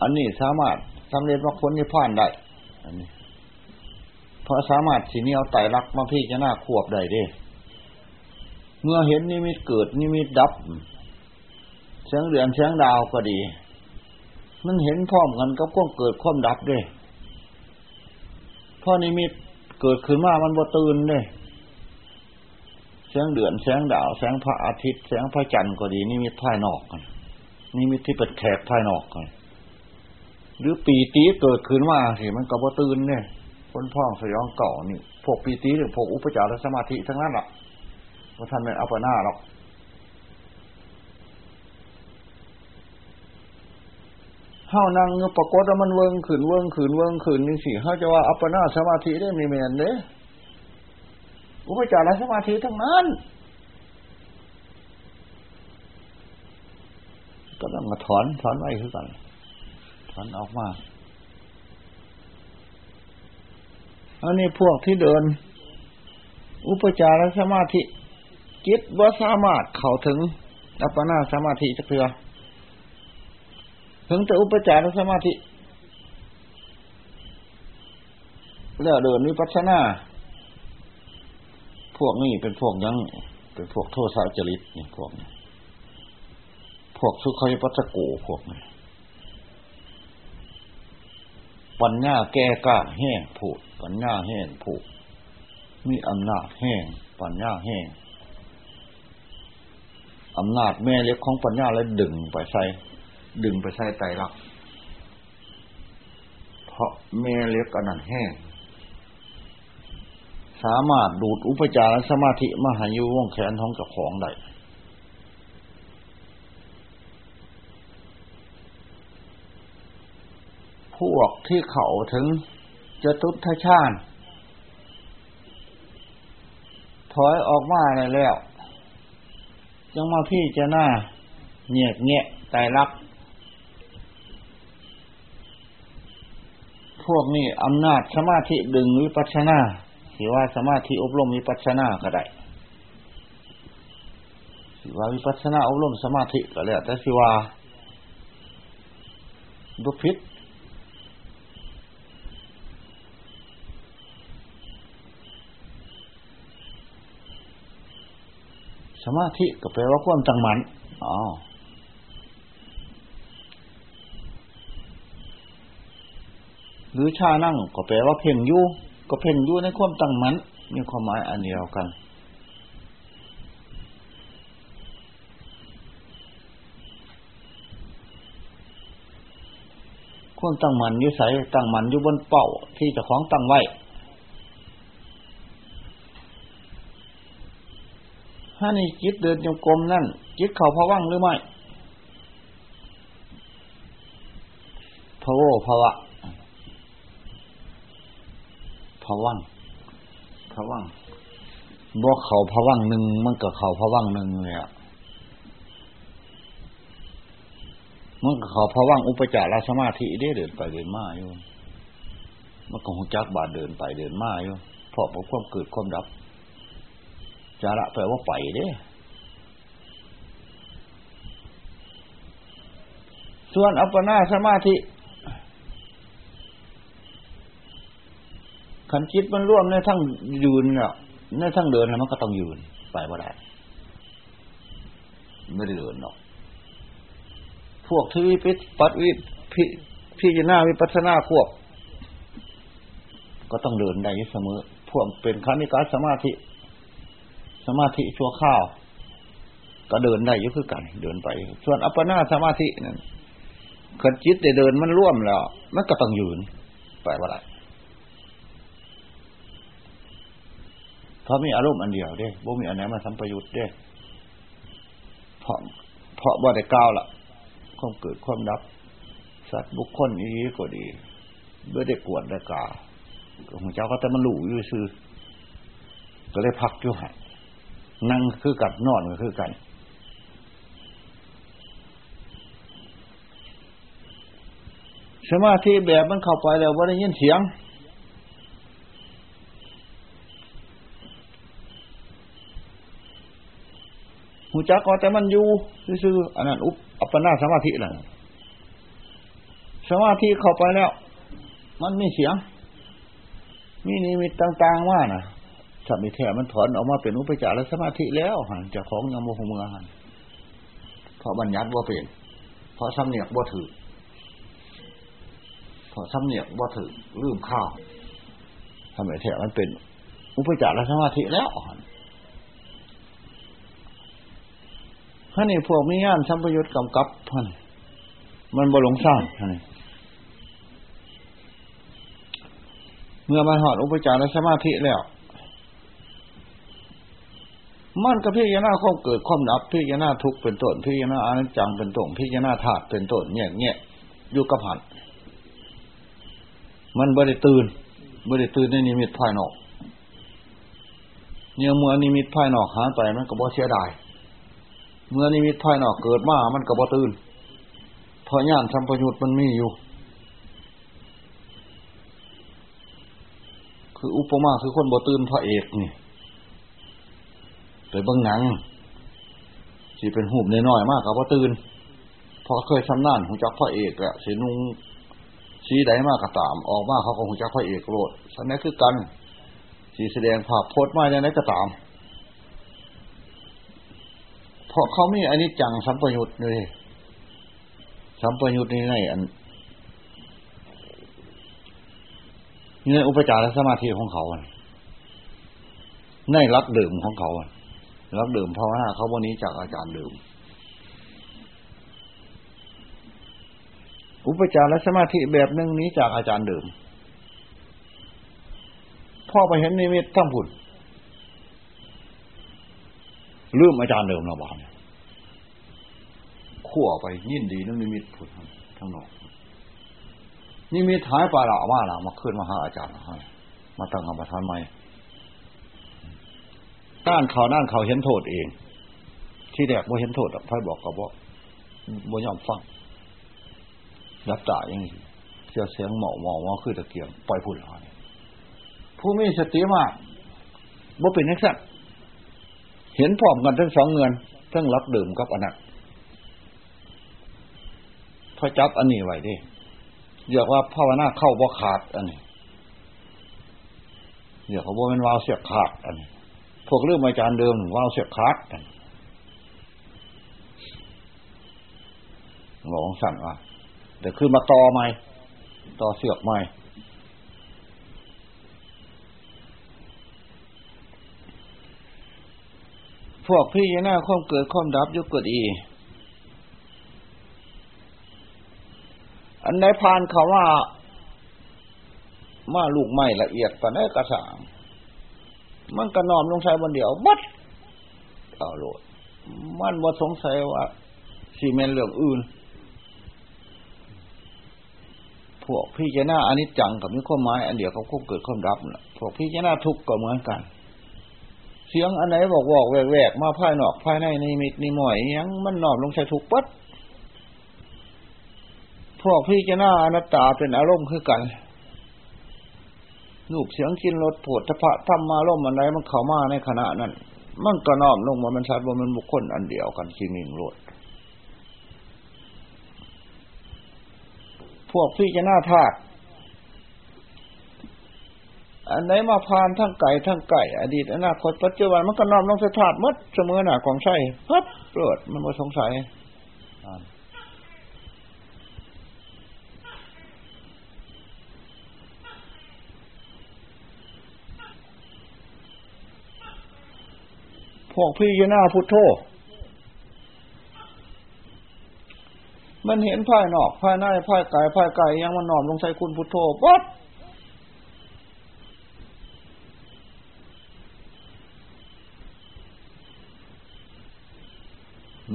Speaker 1: อันนี้สามารถสำเร็จว่าคนนิพพานได้ อันนี้เพราะสามารถสีเนียวไตรักมาพี่จะน่าขวบได้ด้ เมื่อเห็นนิมิตเกิดนิมิตดับ เสียงเดือนเสียงดาวก็ดี มันเห็นพร้อมกันกับความเกิดความดับด้วยพอนิมิตเกิดขึ้นมามันบ่ตื่นด้วยแสงเดือนแสงดาว แสงพระอาทิตย์แสงพระจันทร์ก็ดี นิมิตภายนอกกันนิมิตที่เป็นแขกภายนอกกันหรือปีตีเกิดขึ้นมาสิมันก็บ่ตื่นเนี่ยคนพ่องสยองเก่านี่พวกปีตีหรือพวกอุปจารสมาธิทั้งนั้นหรอกว่าท่านเป็นอัปปนาหรอก เฮานั่งปรากฏว่ามันเวิงขืนเวิงขืนเวิงขืนนี่สิเขาจะว่าอัปปนาสมาธิได้มีเมนเด้อุปจารสมาธิทั้งนั้นก็ต้องมาถอนถอนไว้คือกันถอนออกมาอันนี้พวกที่เดิน อุปจารสมาธิจิตว่าสามารถเข้าถึงอัปปนาสมาธิจะเถือ ถึงแต่อุปจารสมาธิ แล้วเดินวิปัสสนา พวกนี้เป็นพวกยัง เป็นพวกโทษาจริตนี่พวกนี้พวกสุขยปัสสโกพวกนี้ปัญญาแก้ก้าแห้งผูดปัญญาแห้งผูดมีอำนาจแห้ง ปัญญาแห้งอำนาจแม่เล็กของปัญญาแล้วดึงไปใส่ ดึงไปใส่ไตรักเพราะแม่เล็กอันนั้นแห้ง สามารถดูดอุปจารสมาธิมหายุวงแขนท้องกับของได้พวกที่เขาถึงจะตุทชาติถอยออกมาได้แล้วยังมาพี่จะหน้าเงียบเงียตายรัก พวกนี้อำนาจสมาธิดึงวิปัชนาสิว่าสมาธิอบรมวิปัชนาก็ได้สิว่าวิปัชนาอบรมสมาธิก็แล้วแต่สิว่าบุพิษสมาธิก็แปลว่าความตั้งมั่นอ๋อ หรือชานั่งก็แปลว่าเพ่งยู่ก็เพ่งยู่ในความตั้งมั่นมีความหมายอันเดียวกัน ความตั้งมันอยู่ใสตั้งมันอยู่บนเป้าที่จะคล้องตั้งไว้ถ้านี่จิตเดินจงกรมนั่นจิตเข่าพะวังหรือไม่พะโวพะวะ พวังพวังบ่เขาพวังหนึ่งมันก็เขาพวังหนึ่งเลยอะมันก็เขาพวังอุปจารสมาธิได้เดินไปเดินมาอยู่มันก็หุจักบาดเดินไปเดินมาอยู่เพราะความเกิดความดับ จาระแปลว่าไปเด้ส่วนอัปปนาสมาธิ ขันจิตมันร่วมในทั้งยืนเนี่ยในทั้งเดินแล้วมันก็ต้องยืนไปว่าได้ไม่ได้เดินหรอก พวกที่วิปิปัดวิพิพิจนาวิปัสนาพวกก็ต้องเดินได้เสมอ พวกเป็นคานิการสมาธิ สมาธิชั่วข้าว ก็เดินได้ยุคือกัน เดินไป ส่วนอัปปนาสมาธินั่นขันจิตได้เดินมันร่วมแล้ว มันก็ต้องยืนไปว่าไร เพราะมีอารมณ์อันเดียวเด้บ่มีอันไหนมาสัมปยุตเด้เพราะเพราะว่าได้ก้าวละความเกิดความดับ สัตว์บุคคลนี้ก็ดีเมื่อได้กวดได้กาของเจ้าก็แต่มันหลู่อยู่ซื่อก็เลยพักอยู่หันนั่งคือกับนอนก็คือกันสมาธิแบบมันเข้าไปแล้วว่าได้ยินเสียง จักก็แต่มันอยู่ซื่ออันนั้นอุปอัปปนาสมาธิแหละสมาธิเข้าไปแล้ว มันมีเสียง มีนิมิตต่าง ๆ ว่านะถ้ามีแท้มันถอนออกมาเป็นอุปจารสมาธิแล้วหันจากของยังโมหเมือหันเพราะบัญญัติว่าเป็น เพราะซ้ำเนียกว่าถือเพราะซ้ำเนียกว่าถือลืมข้าวทำไมแท้มันเป็น อุปจารสมาธิแล้วหัน ถ้านี่พวกมีงานสัมปยุตกำกับพันมันบรลงสร้างนี่เมื่อมาหอดอุปจารสมาธิแล้ว มันก็พิจารณาความเกิดความดับพิจารณาทุกเป็นต้นพิจารณาอนัจจังเป็นต้นพิจารณาธาตุเป็นต้นเนี่ยเนี่ยอยู่กับหันมันบริตื่นบริตื่นในนิมิตภายนอกเนี่ยเมื่อนิมิตภายนอกหายไปมันก็บ่เสียดาย เมื่อนิมิตภายนอกเกิดมา มันก็บ่ตื่นเพราะญาณสัมปยุตมันมีอยู่ คืออุปมาคือคนบ่ตื่นพระเอกนี่ไปเบิ้งหนังสีเป็นหูบน้อยๆมากกับว่ตื่นพอเคยชำนาญหูจักพระเอกอะสีนุ่งสีใดมากกระตาม ออกมาเขาก็หูจักพระเอกโลดสันนี้คือกันสีแสดงภาพโพสต์มาในนั้นก็ตาม เพราะเขามีอันนี้จังสัมปยุตเลยสัมปยุตนี่ไงอันนี่อุปจารสมาธิของเขาในรักดื่มของเขารักดื่มเพราะว่าเขาวันนี้จากอาจารย์ดื่มอุปจารสมาธิแบบนึงนี้จากอาจารย์ดื่มพ่อไปเห็นนิมิตทั้งผุด ลืมอาจารย์เดิมเราบอกเนี่ยขั้วไปยินดีนั่นนิมิตผุดทั้งนอกนี่มีท้ายปลาละว่าละมาขึ้นมาหาอาจารย์ให้มาตั้งกรรมฐานใหม่ด้านเขาด้านเขาเห็นโทษเอง ที่แรกว่าเห็นโทษพ่อบอกกับว่าบ่ยอมฟังรับตาอย่างนี้เสียเสียงหมอหมอว่าคือตะเกียงปล่อยพุ่นเยผู้มีสติมากว่เป็นนักสัตว์ เห็นพร้อมกันทั้งสองเงินทั้งรับดื่มกับอนัตพอจับอันนี้ไว้ดิเรียกว่าภาวนาเข้าบ่ขาดอันนี้เรียกว่าเป็นวาวเสียขาดอันนี้พวกเรื่องอาจารย์เดิมวาวเสียขาดกันหลงสั่นว่าเดี๋ยวขึ้นมาต่อใหม่ต่อเสือกใหม่ พวกพี่ยนาความเกิดความดับยุกดอี อันไหนพานเขาว่า มาลูกใหม่ละเอียดปานได้กระสางมันกระนอมลงใส่บนเดียวบัดเอาโลดมันว่าสงสัยว่าซีเมนเรื่องอื่น พวกพี่เจน่าอันนี้จังกับมีข้อไม้อันเดียวเขาควบเกิดความดับนะพวกพี่เจน่าทุกข์ก็เหมือนกัน เสียงอันไหนบอกบอกแหวกมาภายนอกภายในนี่มิดนี่หมอยยังมันนอมลงใส่ทุกปัดพวกพี่จะหน้าอนัตตาเป็นอารมณ์คือกันลูกเสียงกินรถปวดทพะทำมาล่มอันไหนมันเข้ามาในขณะนั้น มันก็น้อมลงมามันชัดว่ามันบุคคลอันเดียวกันสิ่งหนึ่งโลดพวกพี่จะหน้าธาตุ อันไหนมาพานทั้งไก่ทั้งไก่ อดีตอนาคตปัจจุบันมันก็น้อมลงสถาตุมดเสมอหน่ะของใช่ฮับเปิดมันมาสงสัยพวกพี่ยนาพุทโธมันเห็นภายนอกภายในภายกายภายกายยังมันนอมลงใส่คุณพุทโธปั๊บ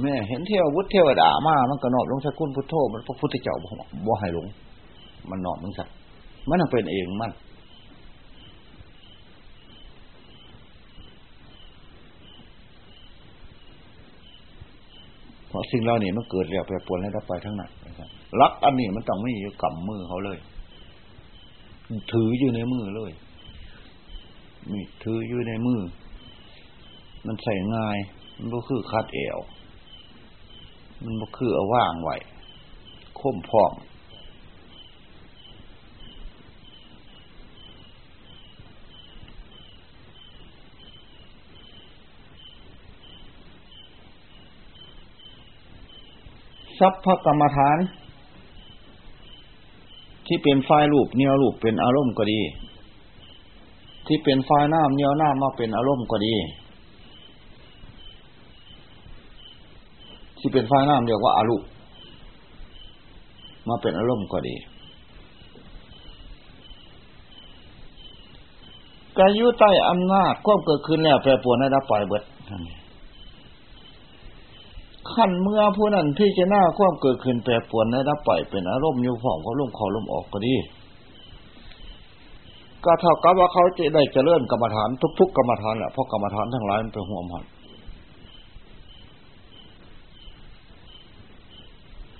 Speaker 1: แม่เห็นเทววุฒิเทวดามา มันก็นอบลงใส่คุณพุทโธมันพระพุทธเจ้าบ่ให้หลง มันนอบลงใส่มันเป็นเองมันเพราะสิ่งเหล่านี้มันเกิดแล้วแปรปรวนแล้วไปทั้งนั้นรักอันนี้มันต้องไม่อยู่กับมือเขาเลย ถืออยู่ในมือเลยมีถืออยู่ในมือ มันใส่ง่าย มันก็คือคัดเอว มันก็คือเอาว่างไว้ค้มพร้อมสัพพกรรมฐาน ที่เป็นไฟรูปเนียวรูปเป็นอารมณ์ก็ดี ที่เป็นไฟน้ำเนียวน้ำมาเป็นอารมณ์ก็ดี ที่เป็นไฟน้ำเรียกว่าอารุมาเป็นอารมณ์ก็ดีการยุใต้อำนาจควบเกิดขึ้นแล้วแปรปวนได้รับปล่อยเบิดขั้นเมื่อผู้นั้นพี่จะหน้าความเกิดขึ้นแปรปวนได้รับปล่อยเป็นอารมณ์อยู่ฝ่องเขาลมขอลมออกก็ดี ก็เท่ากับว่าเขาจะได้เจริญกรรมฐานทุก ๆ กรรมฐานแหละเพราะกรรมฐานทั้งหลายมันเป็นห่วงมัน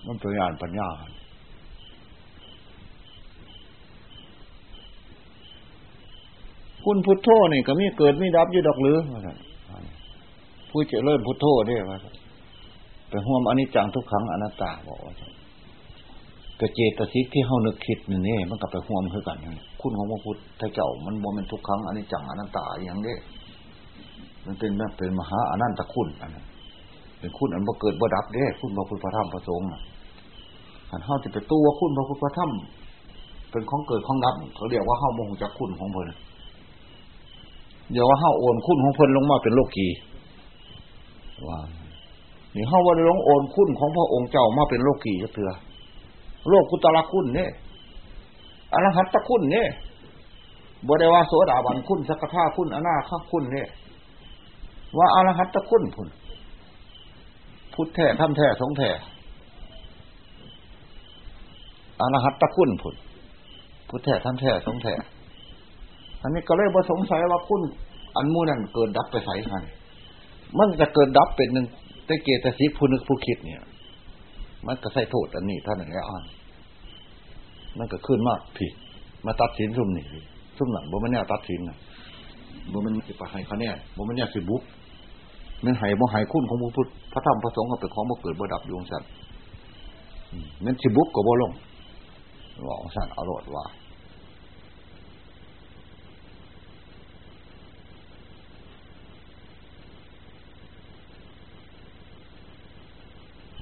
Speaker 1: มันเป็นญาณปัญญาคุณพุทโธนี่ก็มีเกิดมีดับอยู่ดอกหรือผู้เจริญพุทโธเนี่ยว่าไปห่วมอนิจจังทุกครั้งอนัตตาบอกว่ากระเจตสิกที่เฮานึกคิดนี่นี่มันกลับไปห่วมคือกันคุณของพระพุทธเจ้ามันโมเมนทุกครั้งอนิจจังอนัตตาอย่างนี้มันเป็นเป็นมหาอนันตคุณอันนั้นเป็นคุณอันบ่เกิดบ่ดับเด้คุณพระพุทธพระธรรมพระสงฆ์ อันเฮาจะไปตัวคุณพระพุทธพระธรรมเป็นของเกิดของดับเขาเรียกว่าเฮาโมโหจักคุณของเพิ่นเดี๋ยวว่าเฮาโอนคุณของเพิ่นลงมาเป็นโลกีว่านี่เฮาว่าลงโอนคุณของพระองค์เจ้ามาเป็นโลกีจะเถื่อโลกกุตละคุณเนี่ยอรหัตตะคุณเนี่ยบได้ว่าโสดาบันคุณสักท่าคุณอนาคคุณเนี่ยว่าอรหัตตะคุณพุ่นพุทธแท้ทำแท้สงแท้ อรหัตตะคุณพุ่นพุทธแท้ทำแท้สงแท้อันนี้ก็เลยบ่สงสัยว่าคุณ อันมูนั่นเกิดดับไปใส่กันมันจะเกิดดับเป็นหนึ่งแต่เกตสิผู้นึกผู้คิดเนี่ย มันก็ใส่โทษอันนี้ท่านหนึ่งแล้อ่านมันก็ขึ้นมากผิด มาตัดสินซุ่มนี่ซุ่มหนังบ่มันเนี่ยตัดสินนะบ่มันสิปะให้เขาเนี่ยบ่มันเนี่ยสิบุกมันหายบ่หายคุ้นของพระพุทธพระธรรมพระสงฆ์ก็เป็นของบ่เกิดบ่ดับอยู่องสัตว์มันสิบุกก็บ่ลง บอกสัตว์อรรถว่า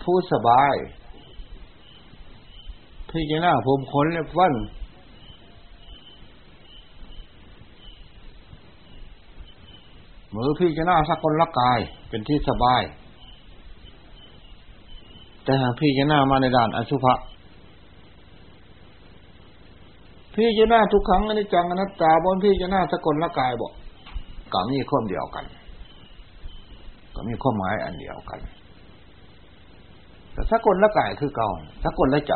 Speaker 1: ผู้สบายพี่จะน้าผมขนเล็บฟันมือพี่จะน้าสักคนละกายเป็นที่สบาย แต่หากพี่จะน้ามาในด่านอสุภะ พี่จะหน้าทุกครั้งอนิจจังอนัตตาบนพี่จะหน้าสกคนละกายบอกก็มีข้อมเดียวกัน ก็มีข้อหมายอันเดียวกัน แต่สกลละกายคือเก่าสกลละใจ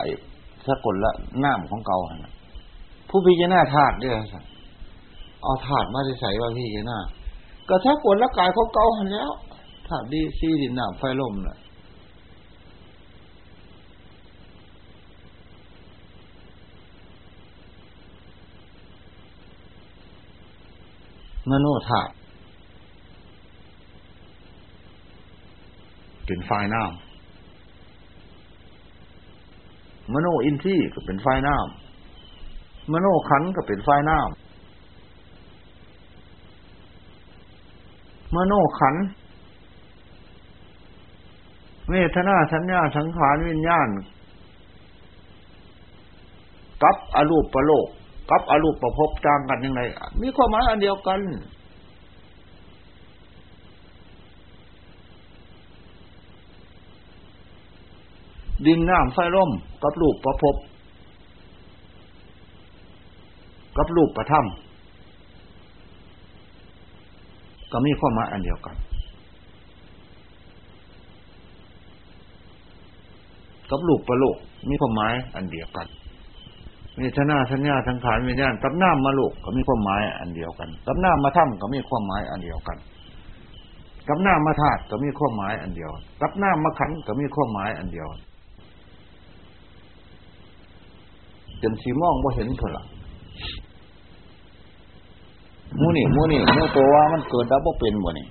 Speaker 1: สกลละน้ำของเก่าผู้พิจารณาธาตุด้วยสัเอาธาตุมาใส่ว่าพี่จารณาก็สกลละกายของเก่าหันแล้วธาตุดีซีดินน้ำไฟลมน่ะ มโนธาตุเป็นไฟน้ำมโนอินทรีย์ก็เป็นไฟน้ำมโนขันก็เป็นไฟน้ำมโนขันเมตนาสัญญาสังขารวิญญาณกับอรูปประโลก กับอรูปประพบจางกันยังไงมีความหมายอันเดียวกัน ดินน้ำไฟร่มกับลูกประพบ กับลูกประถ้ำก็มีข้อมหมายอันเดียวกันกับลูกประโลกมีความหมายอันเดียวกัน มีชนะสัญญาสังขารมีญาณกับน้ำมาลูกก็มีความหมายอันเดียวกัน กับน้ำมาถ้ำก็มีความหมายอันเดียวกัน กับน้ำมาธาตุก็มีความหมายอันเดียว กับน้ำมาขันก็มีความหมายอันเดียวจนสีมองว่าเห็นเถอะมูนี่มูนี่มูตัวว่ามันเกิดดับว่าเป็นบ่นี่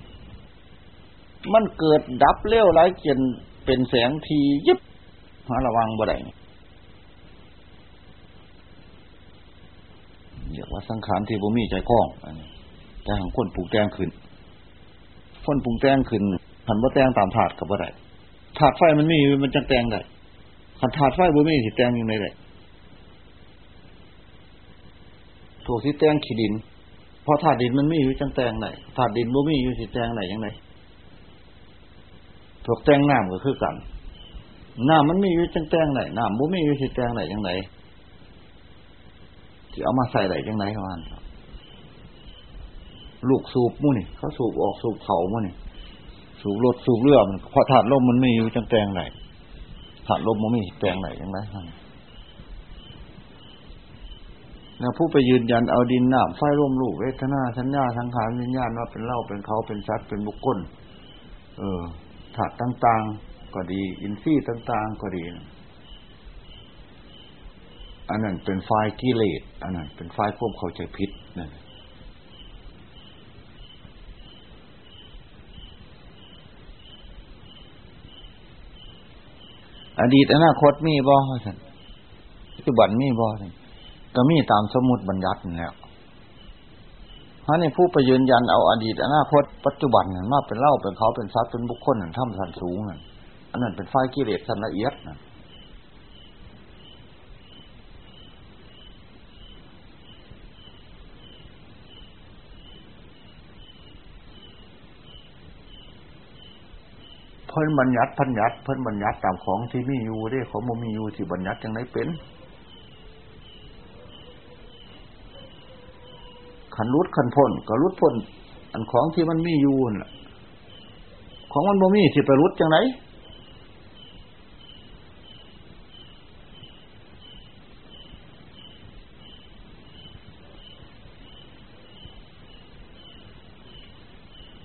Speaker 1: มันเกิดดับเร็วไรจนเป็นแสงทียิบหาระวังบ่ได้ เรียกว่าสังขารที่บ่มีใจกล้องอันนี้แต่ของคนปลูกแตงขึ้น คนปลูกแตงขึ้นหันว่าแตงตามถาดกับบ่ได้ถาดไฟมันมีมันจังแตงได้ขันถาดไฟบ่มีสิแตงอยังไงได้ถูกสิแตงขี้ดินพอถาดดินมันมีอยู่จังแตงไหนถาดดินบ่มีอยู่สิแตงไหนยังไงถูกแตงน้ำก็คือกันน้ำมันมีอยู่จังแตงไหนน้ำบ่มีอยู่สิแตงไหนยังไง ที่เอามาใส่ไหนยังไงเขาอันลูกสูบมุ่นี่เขาสูบออกสูบเขามุ่นี่สูบรถสูบเรือมันพอถาดลมมันไม่อยู่จังแตงไหนถาดลมมันไม่แตงไหนยังไงนะผู้ไปยืนยันเอาดินน้ำไฟร่มลูกเวทนาสัญญาสังขารวิญญาณว่าเป็นเล่าเป็นเขาเป็นชัดเป็นบุคคล เออถาดต่าง ๆ ก็ดี อินทรีย์ต่าง ๆ ก็ดี อันนั้นเป็นไฟกิเลสอันนั้นเป็นไฟควบเข้าใจผิดนั่นอดีตอนาคตมีบ่ท่านปัจจุบันมีบ่ท่านก็มีตามสมมติบัญญัติแล้วเพราะในผู้ไปยืนยันเอาอดีตอนาคต ปัจจุบันนั่นมาเป็นเล่าเป็นเขาเป็นทรัพย์เป็นบุคคลนั่นทำสันสูงนั่นอันนั้นเป็นไฟกิเลสสันละเอียดนั่น เพิ่นบัญญัติพัญญัติเพิ่นบัญญัติตามของที่มีอยู่ได้ของมมีอยู่ที่บัญญัติยังไงเป็นขันรุดขันพ้นก็รุดพ้นอันของที่มันมีอยู่น่ะ ของมันบ่มีสิไปรุดจังไหน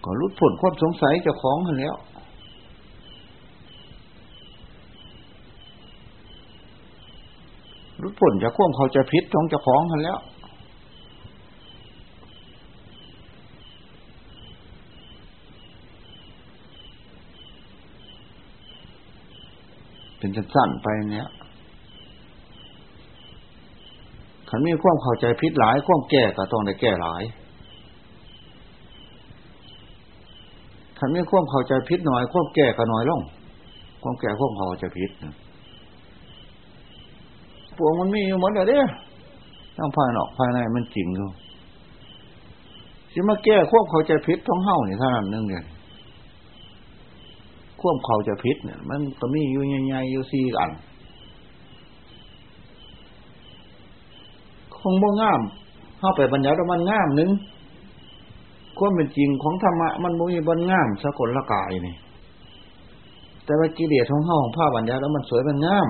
Speaker 1: ก็รุดพ้นความสงสัยเจ้าของกันแล้ว รุดพ้นจะควมเขาจะพิษของเจ้าของกันแล้วเป็นสั้นๆไปเนี้ยขันมีความเข้าใจพิษหลาย ความแก้ก็ต้องได้แก้หลายขันมีความเข้าใจพิษหน้อย ความแก้ก็น้อยลง ความแก้ความเข้าใจพิษ พวกมันมีอยู่หมดเลยเด้ทั้งภายนอกภายในมันจริงอยู่สิมาแก้ความเขาใจพิษท้องเฮ้านี่เท่านั้นนึงเดียวควบเขาจะพิษเนี่ย มันก็มีอยู่ใหญ่ๆอยู่สี่อันคงบ่งามเข้าไปบรรยายว่ามันงามนึงความเป็นจริงของธรรมะมันบ่มีบนงามสกลละกายนี่แต่ว่ากิเลสของเฮาของผ้าบรรยายแล้วมันสวยมันงาม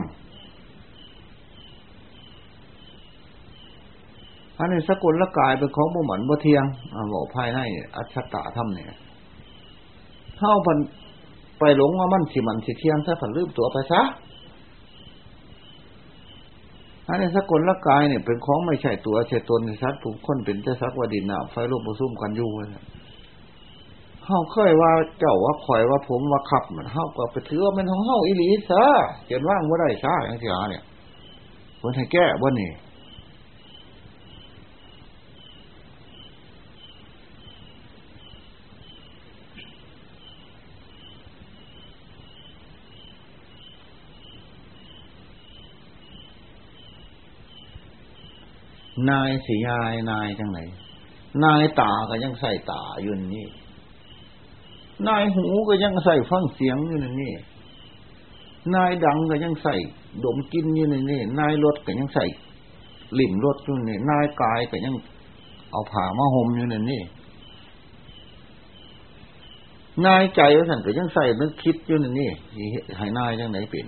Speaker 1: อันนี้สกุลละกายเป็นของบ่หมันบ่เทียงอ่าบอกภายในอัจฉตะธรรมเนี่ยเท่าพันไปหลงว่ามันสิมันสิเทียงถ้าผันลืมตัวไปซะอันนี้สกุลละกายเนี่ยเป็นของไม่ใช่ตัวใช่ตนในสัตว์ผูกคนเป็นเจ้าสักวดินนาไฟลุกผซุ่มกันอยู่เฮาเคยว่าเจ้าว่าคอยว่าผมว่าขับมันเฮาก็ไปถือว่ามันของเฮาอีหลีซะเขียนว่างว่าได้ซะอย่างเสียเนี่ยคนให้แก้ว่นี่ นายสียายนายจังไหนนายตาก็ยังใส่ตาอยู่นี่นายหูก็ยังใส่ฟังเสียงอยู่นี่นายดังก็ยังใส่ดมกินอยู่นี่นายรถก็ยังใส่ลิ่มรถอยู่นี่นายกายก็ยังเอาผ้ามาห่มอยู่นี่นายใจว่าสันก็ยังใส่นึกคิดอยู่นี่ให้นายจังไหนเป็น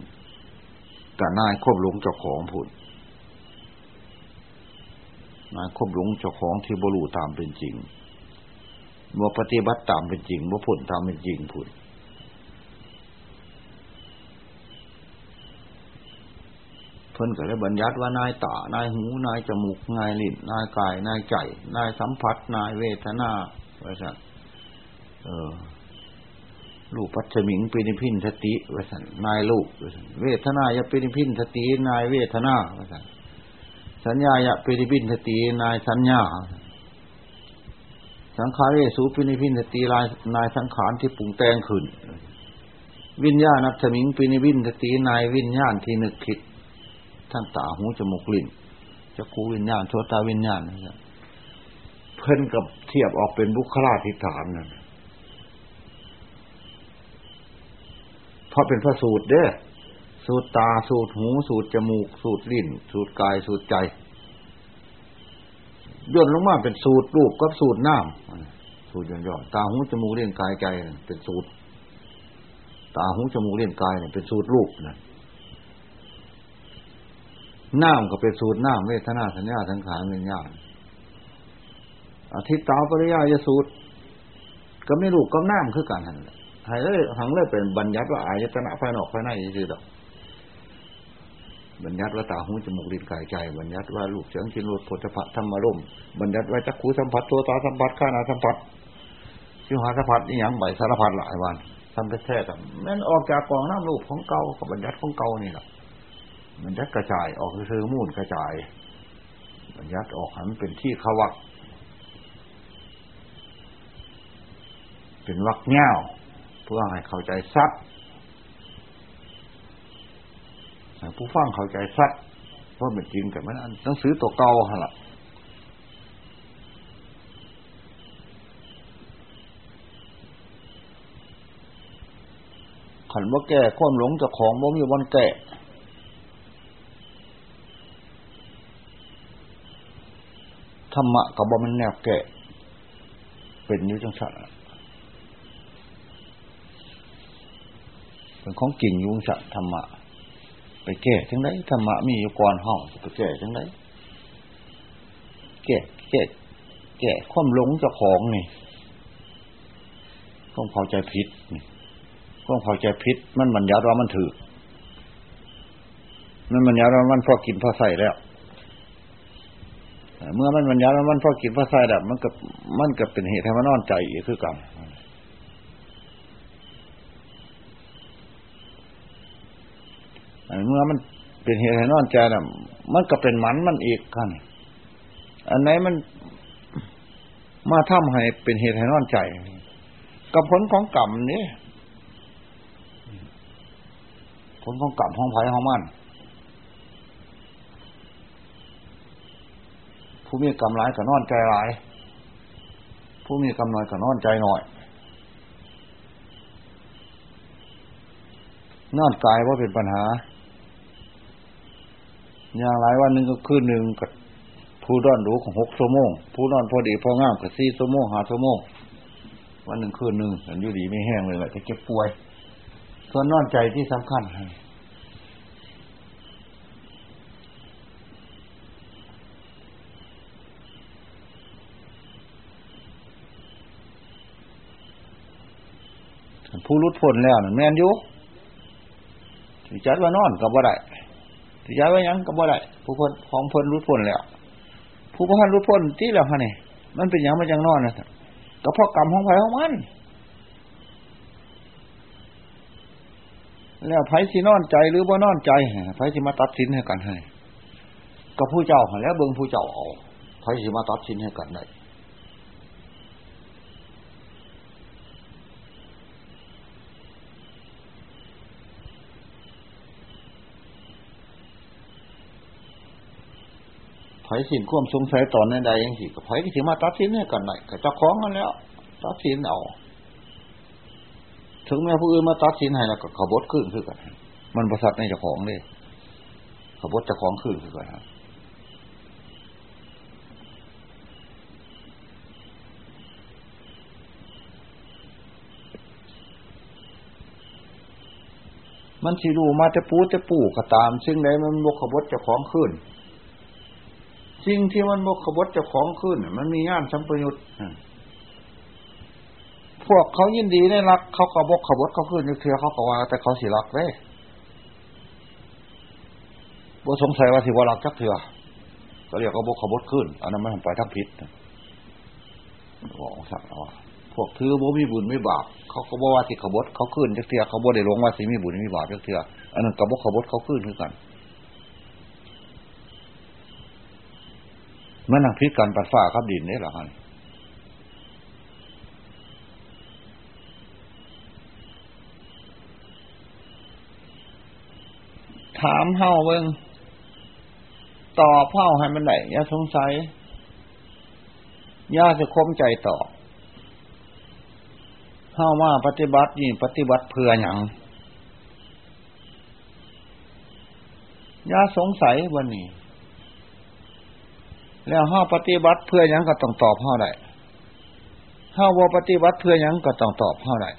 Speaker 1: แต่นายควบลงเจ้าของพูด นะคบหลงเจ้าของที่บรูตามเป็นจริงบ่ปฏิบัติตามเป็นจริงบ่ผลตามเป็นจริงพูดเพิ่นก็เลยบัญญัติว่านายตานายหูนายจมูกนายลิ้นนายกายนายใจนายสัมผัส นายเวทนาว่าสั่นเออลูกปัจมิงปินิพินสติว่าสั่นนายลูกเวทนายาปินิพินสตินายเวทนาว่าสั่น สัญญายะปิริพินสตินายสัญญา สังขารเรสูปินิพินสติลายนายสังขารที่ปรุงแต่งขึ้น วิญญาณัตมิงปินิพินสตินายวิญญาณที่นึกคิดทั้งตาหูจมูกลิ้นจะคูวิญญาณโชตาวิญญาณนะครับเพิ่นกับเทียบออกเป็นบุคลาธิฐานนั่นเพราะเป็นพระสูตรเด้อ สูดตาสูดหู สูดจมูก สูดลิ้น สูดกาย สูดใจย่นลงมาเป็นสูตรรูปกับสูตรน้ำสูตรย่อนๆตาหูจมูกเลี้ยงกายใจเป็นสูตร ตาหูจมูกเลี้ยงกายเนี่ยเป็นสูตรรูปนะน้ำก็เป็นสูตรน้ำเวทนาสัญญาสังขารวิญญาณอาทิตย์ตาปริยายสูตร ก็ไม่รูปก็น้ำคือกันหันให้เลยหังเลยเป็นบัญญัติว่าอายตนะภายนอกภายในยืดดอก บัญญัติว่าตาหูจมูกลิ้นกายใจ บัญญัติว่าลูกเสียงชินรสโผฏฐะธรรมารมบัญญัติว่าจักขูสัมผัสตัวตาสัมผัสข้านาสัมผัสชิวหาสัมผัสนี่ยังใบสารพัดหลายวันสัมปแท้แต่นั่นออกจากกองน้ำรูปของเก่ากับบัญญัติของเก่านี่แหละบัญญัติกระจายออกคือมูนกระจาย บัญญัติออกหันเป็นที่ขวักเป็นวักเง่าเพื่อให้เข้าใจซัด ผู้ฟังเข้าใจซัดเพราะเป็นจริงแต่มันหนังสือตัวเก่าฮะล่ะขันว่าแก่ความหลงจากของบ่มีวันแก่ธรรมะกับบ่มันแนวแก่เป็นอยู่จังสันเป็นของกิ่งยุงสัตธรรมะ ไปแก่จังไดธรรมะมีอยู่ก่อนห้องไปแก่จังไดแก่แก่แก่ความหลงจาของนี่ต้องพอใจผิดนี่ความเข้าใจพิษมันมันยัดว่ามันถือมันมันยัดว่ามันพอกินพอใส่แล้วเมื่อมันมันยัดว่ามันพอกินพอใส่แล้วมันกับมันกับเป็นเหตุให้มันนอนใจอีกคือกัน เมื่อมันเป็นเหตุให้นอนใจน่ะ มันก็เป็นมันมันอีกกันอันไหนมันมาทำให้เป็นเหตุให้นอนใจกับผลของกรรมนี่ผลของกรรมของไผ่ของมันผู้มีกรรมร้ายก็นอนใจร้าย ผู้มีกรรมน้อยก็นอนใจหน่อยนอนกายว่าเป็นปัญหา อย่างไรวันหนึ่งก็คืนหนึ่งกับผู้ดอนหรูของหกชั่วโมงผู้นอนพอดีพองามกับสี่ชั่วโมงห้าชั่วโมงวันหนึ่งคืนหนึ่งอันอยู่ดีไม่แห้งเลยแหละจะเก็บป่วย ส่วนนอนใจที่สำคัญผู้รุดพ้นแล้วนั่นแม่นอยู่จัดว่านอนกับว่าได้ ที่จัดว่ายังกับว่าได้ผู้พ้นของพ้นรุดพ้นแล้ว ผู้พ้นรุดพ้นที่แล้วฮะเนี่ยมันเป็นอย่างมันยังนอนนะก็เพราะกรรมของไผ่ของมัน แล้วไผ่สินอนใจหรือว่านอนใจไผ่สิมาตัดสินให้กันให้ก็ผู้เจ้าแล้วเบิ่งผู้เจ้าเอาไผ่สิมาตัดสินให้กันได้ ไผสินควมสงสัยตอนในใดยังสิกับไผที่สิมาตัดสินให้กันหนกับเจ้าของกันแล้วตัดสินเอาถึงแม้ผู้อื่นมาตัดสินให้แล้วก็ขบดขึ้นคือกันมันประสัทในเจ้าของเลยขบดเจ้าของขึ้นคือกันมันสิรู้มาจะปูจะปูก็ตาม ซึ่งใดมันบกขบดเจ้าของขึ้น สิ่งที่มันบกขบฏจะของขึ้นมันมีย่านสัมปยุตพวกเขายินดีได้รัก เขาก็บกขบฏเขาขึ้นเถื่อเขาก็ว่า แต่เขาสิรักเด้บ่สงสัยว่าสิว่ารักจักเถื่อก็เรียกว่าบกขบฏขึ้นอันนั้นไมันไปทั้งพิษบอกสักว่าพวกถือบ่มีบุญไม่บาปเขาก็บอกว่าสิขบฏเขาขึ้นจักเถื่อเขาบ่ได้ลงว่าสิมีบุญมีบาปจักเถื่ออันนั้นกับบกขบฏเขาขึ้นคือกัน มันนังพิการปัดฟ้าครับดินนี่หรอฮะถามเฮาเบิ้งตอบเฮาให้มันไหนอย่าสงสัยย่าจะคมใจตอบเฮาว่าปฏิบัตินี่ปฏิบัติเพื่ออย่างย่าสงสัยวันนี้ แล้วห้าปฏิบัติเพื่อยังก็ต้องตอบห้าได้ห้าวปฏิบัติเพื่อยังก็ต้องตอบห้าได้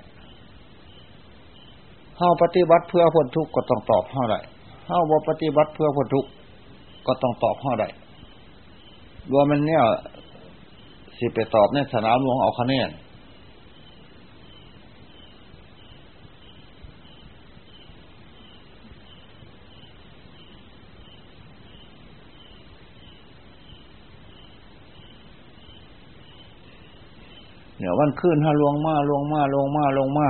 Speaker 1: ห้าปฏิบัติเพื่อพ้นทุกข์ก็ต้องตอบห้าได้ห้าวปฏิบัติเพื่อพ้นทุกข์ก็ต้องตอบห้าได้รวมมันเนี่ยสิไปตอบในสนามหลวงเอาคะแนน เนี่ยวันขึ้นถ้าลวงมาลวงมาลวงมาลวงมา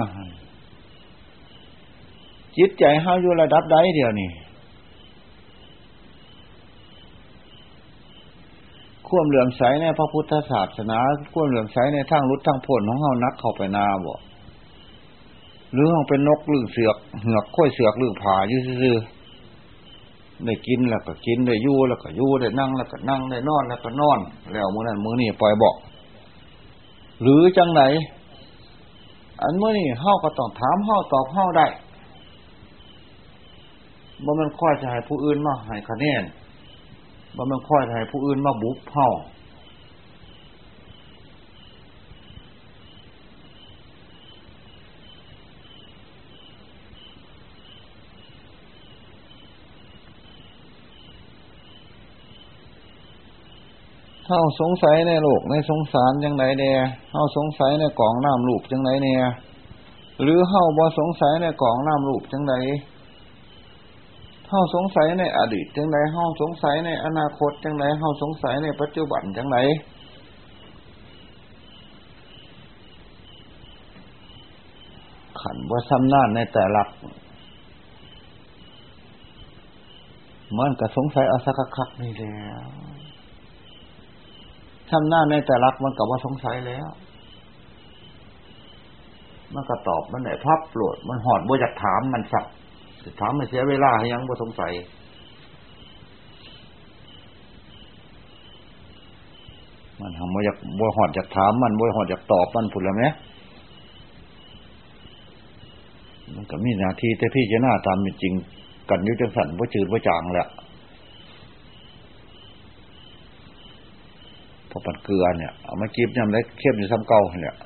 Speaker 1: จิตใจเฮาอยู่ระดับใดเดียวนี่ควมเหลื่อมใสในพระพุทธศาสนาควมเหลื่อมใสในทางรุดทางผลของเฮานักเข้าไปนาบ่หรือห้องเป็นนกลือเสือกเหือกค่อยเสือกลือผาอยู่ซื่อได้กินแล้วก็กินได้ยู่แล้วก็ยู่ได้นั่งแล้วก็นั่งได้นอนแล้วก็นอน แล้วมือนั้นมือนี่ปล่อยบอก หรือจังไหน อันเมื่อนี่เฮาก็ต้องถามเฮาตอบเฮาได้บ่มันค่อยจะให้ผู้อื่นมาให้คะแนนบ่มันค่อยจะให้ผู้อื่นมาบุกเฮา เฮาสงสัยในโลกในสงสารจังไดแน่เฮาสงสัยในกล่องน้ำรูปจังไดแน่หรือเฮาบ่สงสัยในกล่องน้ำรูปจังไดเฮาสงสัยในอดีตจังไดเฮาสงสัยในอนาคตจังไดเฮาสงสัยในปัจจุบันจังไดขันว่าซ้ำนานในแต่ละมันก็สงสัยเอาสักคักนี่แล้ว ทำหน้าในแต่รักมันกับว่าสงสัยแล้ว มันก็ตอบมันไหนพับโปรดมันหอดบ่อยากถามมันสักถามมันเสียเวลาให้ยังบ่สงสัยมันทำบ่อยากบ่หอดอยากถามมันบ่หอดอยากตอบมันผุดแล้วไหมมันก็มีหน้าที่แต่พี่จะหน้าตามเป็นจริง กันยุจังสันว่าจืดว่าจางแหละ พอปัดเกลือเนี่ยเอามาจีบยำได้เข้มอยู่ซ้ำเก่าเนี่ย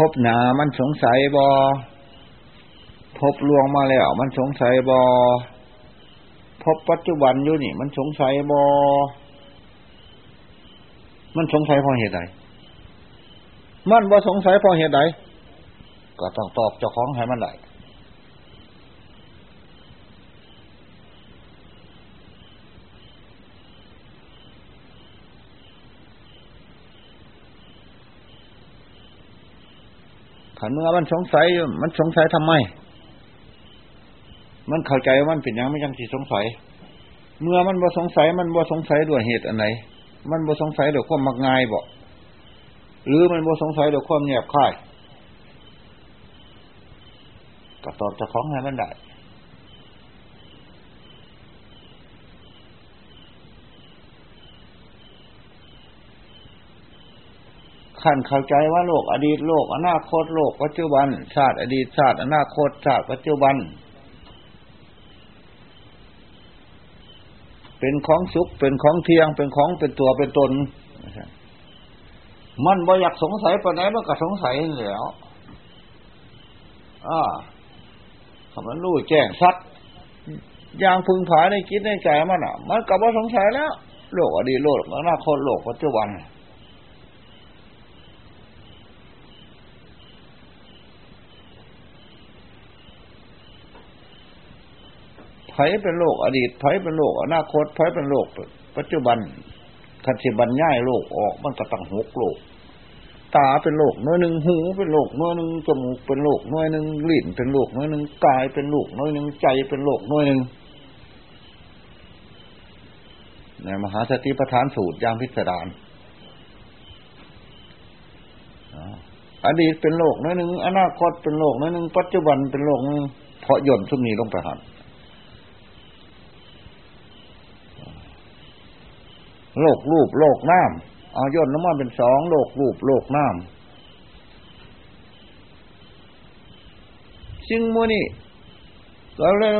Speaker 1: พบหนามันสงสัยบอพบลวงมาแล้วมันสงสัยบอพบปัจจุบันอยู่นี่ มันสงสัยบอ มันสงสัยเพราะเหตุใดมันว่าสงสัยเพราะเหตุใดก็ต้องตอบเจ้าของให้มันได้ขันเมื่อมันสงสัย มันสงสัยทำไม มันเข้าใจว่ามันเป็นยังไม่ยังสิสงสัย เมื่อมันบ่สงสัย มันบ่สงสัยด้วยเหตุอันไหน มันบ่สงสัยเดี๋ยวความมักง่ายบ่หรือมันบ่สงสัยเดี๋ยวความเงียบค่ายก็ตอบจะของให้มันได้ขั้นเข้าใจว่าโลกอดีตโลกอนาคตโลกปัจจุบันชาติอดีตชาติอนาคตชาติปัจจุบัน เป็นของสุข เป็นของเที่ยง เป็นของเป็นตัวเป็นตน มันบ่อยากสงสัยปไหนมันก็สงสัยแล้วอ่าคำนั้นรู้แจ้งสักอย่างพึงผาในคิดในใจมันอะ มันก็บ่สงสัยแล้ว โลกอดีตโลกอนาคตโลกปัจจุบัน ไผเป็นโลกอดีตไผเป็นโลกอนาคตไผเป็นโลก ปัจจุบันคันสิบันย่ายโลกออกมันก็ตั้งหกโลก ตาเป็นโลกน้อยหนึ่งหูเป็นโลกน้อยหนึ่งจมูกเป็นโลกน้อยหนึ่งลิ้นเป็นโลกน้อยหนึ่งกายเป็นโลกน้อยหนึ่งใจเป็นโลกน้อยหนึ่งในมหาสติปัฏฐานสูตรยามพิสดารอดีตเป็นโลกน้อยหนึ่งอนาคตเป็นโลกน้อยหนึ่งปัจจุบันเป็นโลกนึงเพราะย่นชุมนี้ลงไปหัน โลกรูปโลกน้ำเอาย่นลงมาเป็นสองโลกรูปโลกน้ำซึ่งมือนี่เราเลย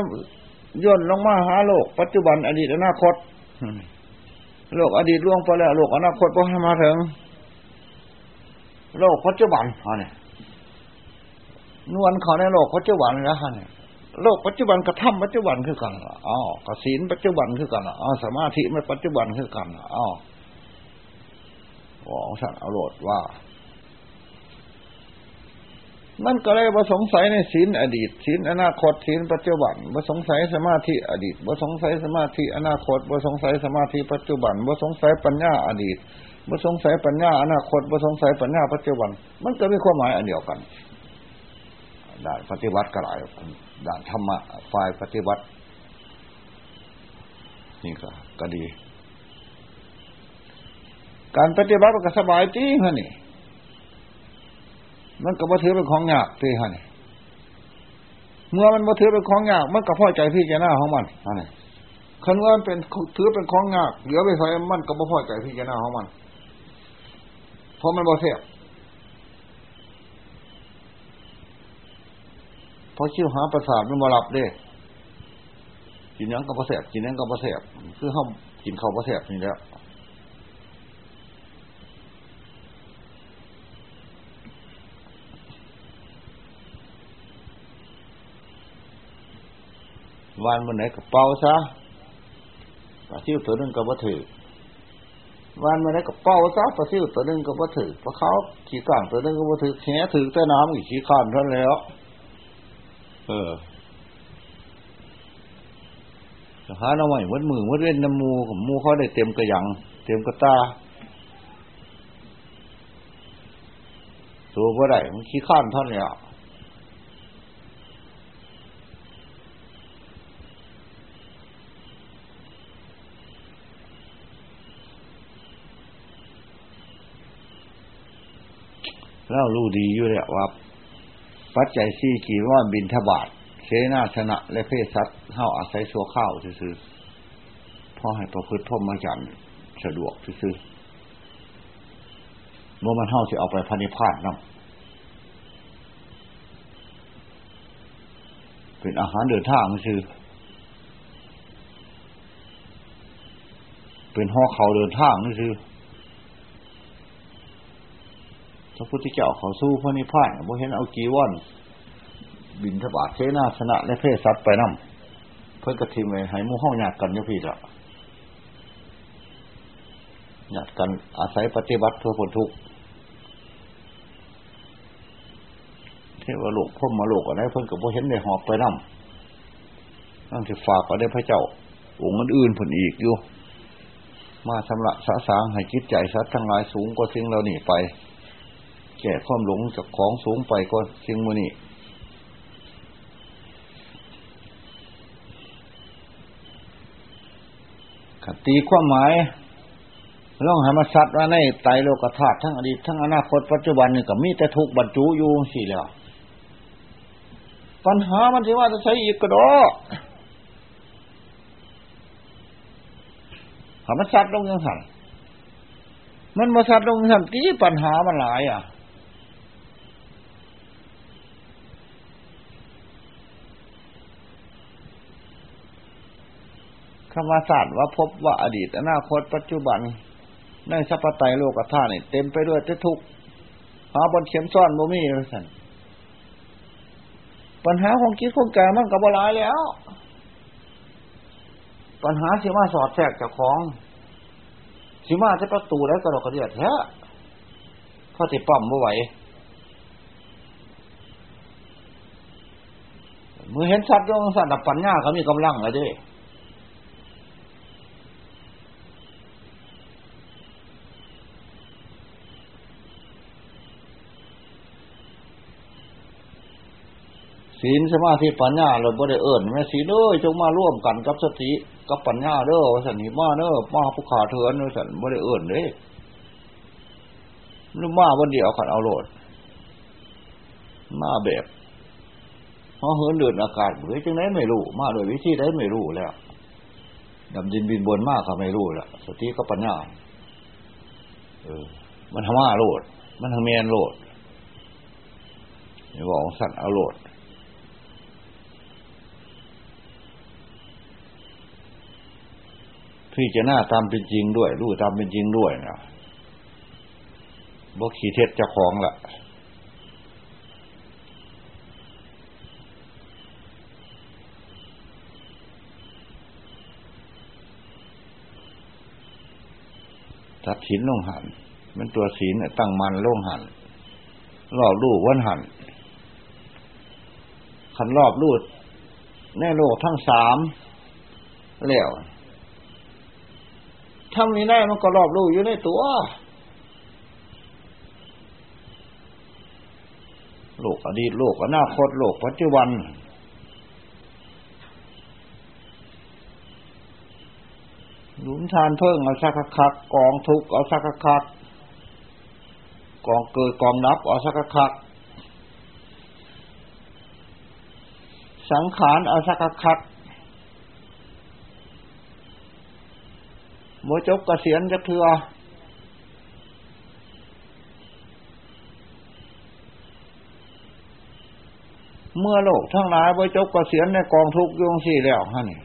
Speaker 1: ย่นลงมาหาโลก ปัจจุบันอดีตอนาคตโลกอดีตล่วงไปแล้วโลกอนาคตพอให้มาถึงโลกปัจจุบันฮะเนี่ยนวลเขาในโลกปัจจุบันแล้วฮะเนี่ย โลกปัจจุบันกระทำปัจจุบันคือกันอ๋อกศีลปัจจุบันคือกันอ๋อสมาธิไม่ปัจจุบันคือกันอ๋อของสัตว์อรรถว่า มันก็เลยบ่สงสัยในศีลอดีตศีลอนาคตศีลปัจจุบันบ่สงสัยสมาธิอดีตบ่สงสัยสมาธิอนาคตบ่สงสัยสมาธิปัจจุบันบ่สงสัยปัญญาอดีตบ่สงสัยปัญญาอนาคตบ่สงสัยปัญญาปัจจุบัน มันก็มีความหมายอันเดียวกันได้ปฏิบัติก็หลายด้าน ธรรมะฝ่ายปฏิบัตินี่ก็ก็ดี การปฏิบัติมันก็สบายจริงฮะนี่ มันก็บ่ถือเป็นของยากที่ฮะนี่เมื่อมันบ่ถือเป็นของยาก มันก็พอใจพี่จะหน้าของมันฮะนี่คันว่ามันเป็นถือเป็นของยากเหลือไปใส่มันก็บ่พอใจพี่จะหน้าของมันเพราะมันบ่เสียบ พราะชิวหาประสาทมันมาหลับเด้กินยังก็บ่เสียบกินยังก็บ่เสียบคือเขากินข้าวบ่เสียบนี่แล้ววานมันไหนกับเป่าซะปลาซิวตัวนึงก็บ่ถือวานมันไหนกับเป่าซะปลาซิวตัวนึงก็บ่ถือปลาเขาขี่กลางตัวนึงก็บ่ถือแขถือแต่น้ำอีกขี่ข้านท่านแล้ว เออหาหน่อไม้วัดมือวัดเล่นน้ำมูของมูเขาได้เต็มกระยัง เต็มกระตาตัวบ่ได้มันขี้ข้านท่านแล้วเรารู้ดีอยู่แล้วว่า ปัจจัยสี่กี่ว่าบินทบาทเสนาชนะและเพศสัตว์เข้าอาศัยชัวข้าวซื้อพ่อให้ประพฤติพรหมจรรย์สะดวกซื้อเมื่อมันเท่าจะเอาไปพันิพาดนำเป็นอาหารเดินทางซื้อเป็นห่อเขาเดินทางซื้อ พระพุทธเจ้าเขาสู้พระนิพพานบ่เห็นเอากีวอนบินทบาทเสนาสนะและเพศสัตว์ไปนั่เพื่อกระทิมไปให้มู่ห้องหยาดกันยพี่ละหยาดกันอาศัยปฏิบัติเพื่อผลทุกข์เทวโลกพ่มมาโลกอะไรเพิ่นกับบ่เห็นในหอบไปนั่นั่งจะฝากไปได้พระเจ้าองค์อื่นผลอีกอยู่ มาสำระสะสางให้คิดใจสัตว์ทั้งหลายสูงกว่าสิ่งเราหนีไป แก่ความหลงจากของสูงไปก็สิ่งมือนี่ตีความหมายล่องหามาสัตว์ว่าในไตโลกธาตุทั้งอดีตทั้งอนาคตปัจจุบันนี่ก็มีแต่ทุกบรรจุอยู่สี่แล้ว ปัญหามันที่ว่าจะใช้อีกกระโดดหามาสัตว์ลงยังสั่นมันมาสัตว์ลงยังสั่นตีปัญหามันหลายอะ รรมศาสตร์ว่าพบว่าอดีตอนาคตปัจจุบันในสัพพไตโลกธาตุนี่เต็มไปด้วยทุกข์หาบนเข็มซ่อนโมมี่เลยสันปัญหาของคิดของแกมันกับบลายแล้ว ปัญหาสิมาสอดแทรกจากของสิมาจะประตูแล้วกระดกกระเดียดแท้พอติปั๊มไม่ไหวมือเห็นสัตว์ดวงสันตปัญญาเขามีกำลังเลยด้วย ศีลสมาธิปัญญาเราบ่ได้เอิ่นแม่ศีลเอ้ยจงมาร่วมกันกับสติกับปัญญาเด้อสันนิมาเด้อมาผู้ขาเถือนสันบ่ได้เอิ่นเด้หรือมาวันเดียวขันเอาโหลด มาแบบเพราะเหินเดือนอากาศเฮ้ยจังไหนไม่รู้ มาโดยวิธีไดไม่รู้แล้วดำดินบินบนมากก็ไม่รู้แล้วสติก็ปัญญาเออ มันทำมาโหลด มันทำเมียนโหลดอย่บอกสั่นเอาโหลด พี่จะหน้าตามเป็นจริงด้วยรู้ตามเป็นจริงด้วยนะบอกขี่เท็จเจ้าของละตัดศีลลงหันมันตัวศีลตั้งมันลงหันหลอกลูกวันหันขันรอบรูดในโลกทั้งสามแล้ว ทำนี้ได้มันก็รอบรู้อยู่ในตัวโลกอดีตโลกอนาคตโลกปัจจุบัน หลุมทานเพิ่งเอาสักคักกองทุกเอาสักคักกองเกิดกองนับเอาสักคักสังขารเอาสักคัก โมจกกเกษียณจะเถื่อเมื่อโลกทั้งหลายโมจกกเกษียณในกองทุกยงสี่แล้วฮะนี่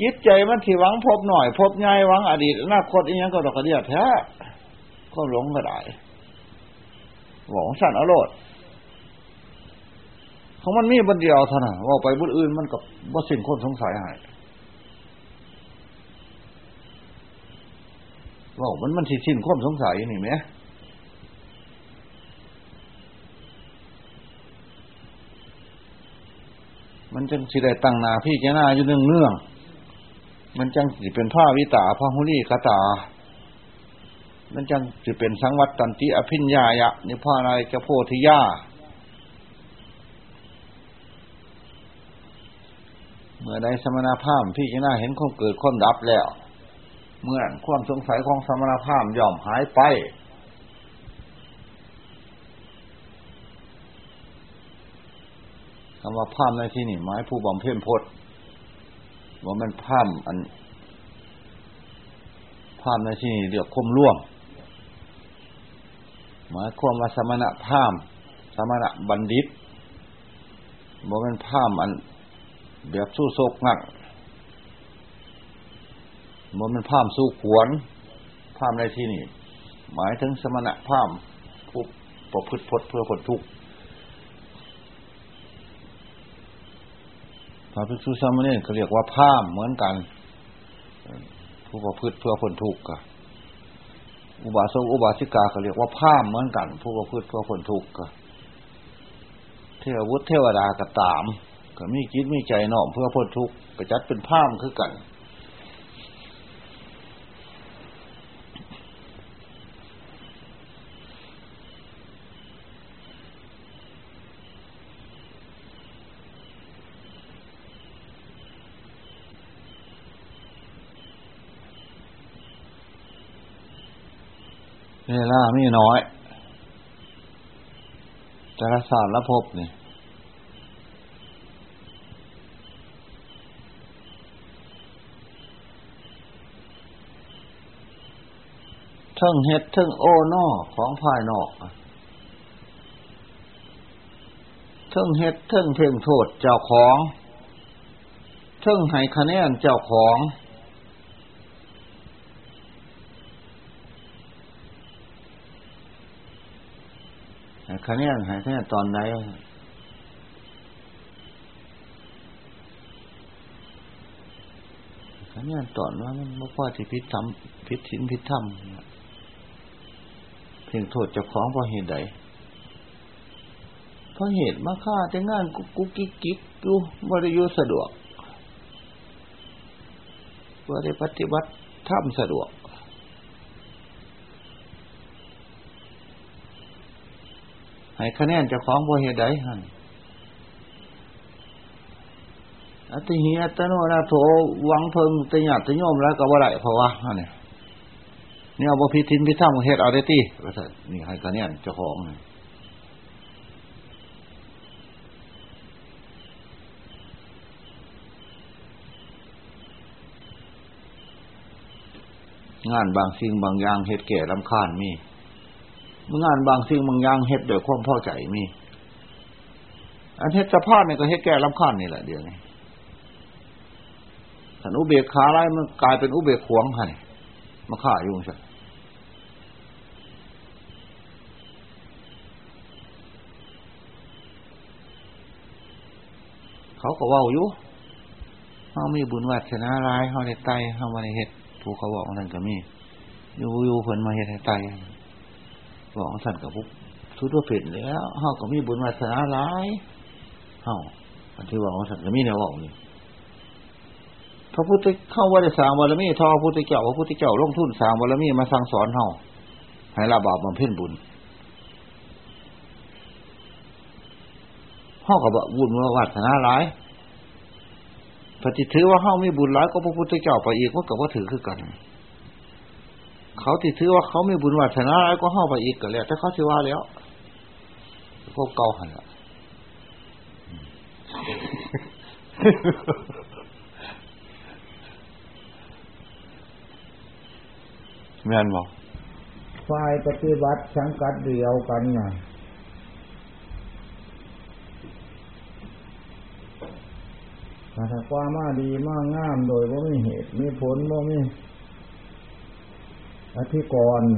Speaker 1: จิตใจมันที่หวังพบหน่อย พบง่ายหวังอดีตอนาคตอีกอย่างก็ดอกกระเดียดแท้ก็หลงก็ได้หวังสั่นอรรถ ของมันมีบันเดียวเท่านั้นว่าไปบุญอื่นมันกับว่าสิ้นคนสงสัยหายว่ามันมันสิสิ้นคนสงสัยนี่ไหมมันจังสิได้ตั้งนาพี่แกนาอยู่เนื่องเนื่อง มันจังสิเป็นผ้าวิตาพระหุลีคาตา มันจังสิเป็นสังวัตตันติอภิญญายะนิพพานอะไรกโพธิยา เมื่อใดสมณภาพพี่จะน่าเห็นความเกิดความดับแล้ว เมื่อความสงสัยของสมณภาพย่อมหายไป คำว่าภาพในที่นี่หมายผู้บำเพ็ญพจน์ว่ามันภาพอันภาพในที่นี่เรียกคมร่วมหมายความว่าสมณภาพสมณะบัณฑิตว่ามันภาพอัน แบบสู้โศกงักมันมันพามสู้ขวนพามในที่นี่หมายถึงสมณะพามผู้ประพฤติพจน์เพื่อผลทุกข์พระภิกษุสามเณรเขาเรียกว่าพามเหมือนกัน ผู้ประพฤติเพื่อผลทุกข์กอุบาสกอุบาสิกาเขาเรียกว่าพามเหมือนกัน ผู้ประพฤติเพื่อผลทุกข์กเทววุฒิเทวดาก็ตาม ก็มีคิดมีใจน้อมเพื่อพ้นทุกข์ก็จัดเป็นผ้ามคือกัน เวลามีน้อยแต่ละศาสตร์ละพบเนี่ย ทิงเฮ็ดทิงโอนอของภายนอกเทิงเฮ็ดเทิงเพ่งโทษเจ้าของเทิงให้คะแนนเจ้าของคะแนนให้คะแนนตอนไหนคะแนนตอนว่ามันไม่พอที่พิษทำพิษสินพิษธรรมพีย งโทษเจะคล้องเพราะเหตุใดเพราะเหตุมาฆ่าแต่งานกุกกิ๊กกิ๊กอยู่บริยุสะดวกบริปฏิบัติทำสะดวก ให้คะแนนเจะคล้องเพราะเหตุใดฮันอัติเหียตโนนาโถวังเพิงตหยาตโยมแล้วก็บ่ได้เพราะว่าเนี่ยนี่ เอาบ่พิทินพิท่ามเฮ็ดเอาได้ตีก็ใช่นี่ให้กันเนี่ยเจ้าของงานบางสิ่งบางอย่างเฮ็ดแก่ลำคาญมีงานบางสิ่งบางอย่างเฮ็ดโดยความพอใจมีอันเฮ็ดสภาพเนี่ยก็เฮ็ดแก่ลำคาญนี่แหละเดี๋ยวนี้ถ้าอุเบกขาไรมันกลายเป็นอุเบกขวงให้มาฆ่ายุ่งใช่ เขาก็ว่าอยู่เขามีบุญวัฒนาร้ายเขาได้ไตเขามาในเหตุผู้เขาบอกนั่นก็มีอยู่อยู่เพิ่นมาเหตุให้ไตบอกท่านกับพวกทุตัวผิดแล้วเฮาก็มีบุญวาสนาหลายเฮาอันที่ว่าของท่านก็มีแนวบอกนี่พระพุทธเข้าว่าได้สร้างบารมีทอพระพุทธเจ้าพระพุทธเจ้าลงทุนสร้างบารมีมาสั่งสอนเฮาให้ละบาปบำเพ็ญบุญ เฮาก็บ่บุญวาสนาหลายปฏิถือว่าเฮามีบุญหลายก็พระพุทธเจ้าไปอีกมันก็บ่ถือคือกัน เขาที่ถือว่าเขามีบุญวาสนาหลายก็เฮาไปอีกก็แล้วแต่เขาสิว่าแล้วพวกเก่าหันละแม่นบ่
Speaker 2: ฝ่ายปฏิบัติสังกัดเดียวกันนะ ถ้าความมาดีมากงามโดยว่าไม่เหตุมีผลว่าไม่อธิกรณ์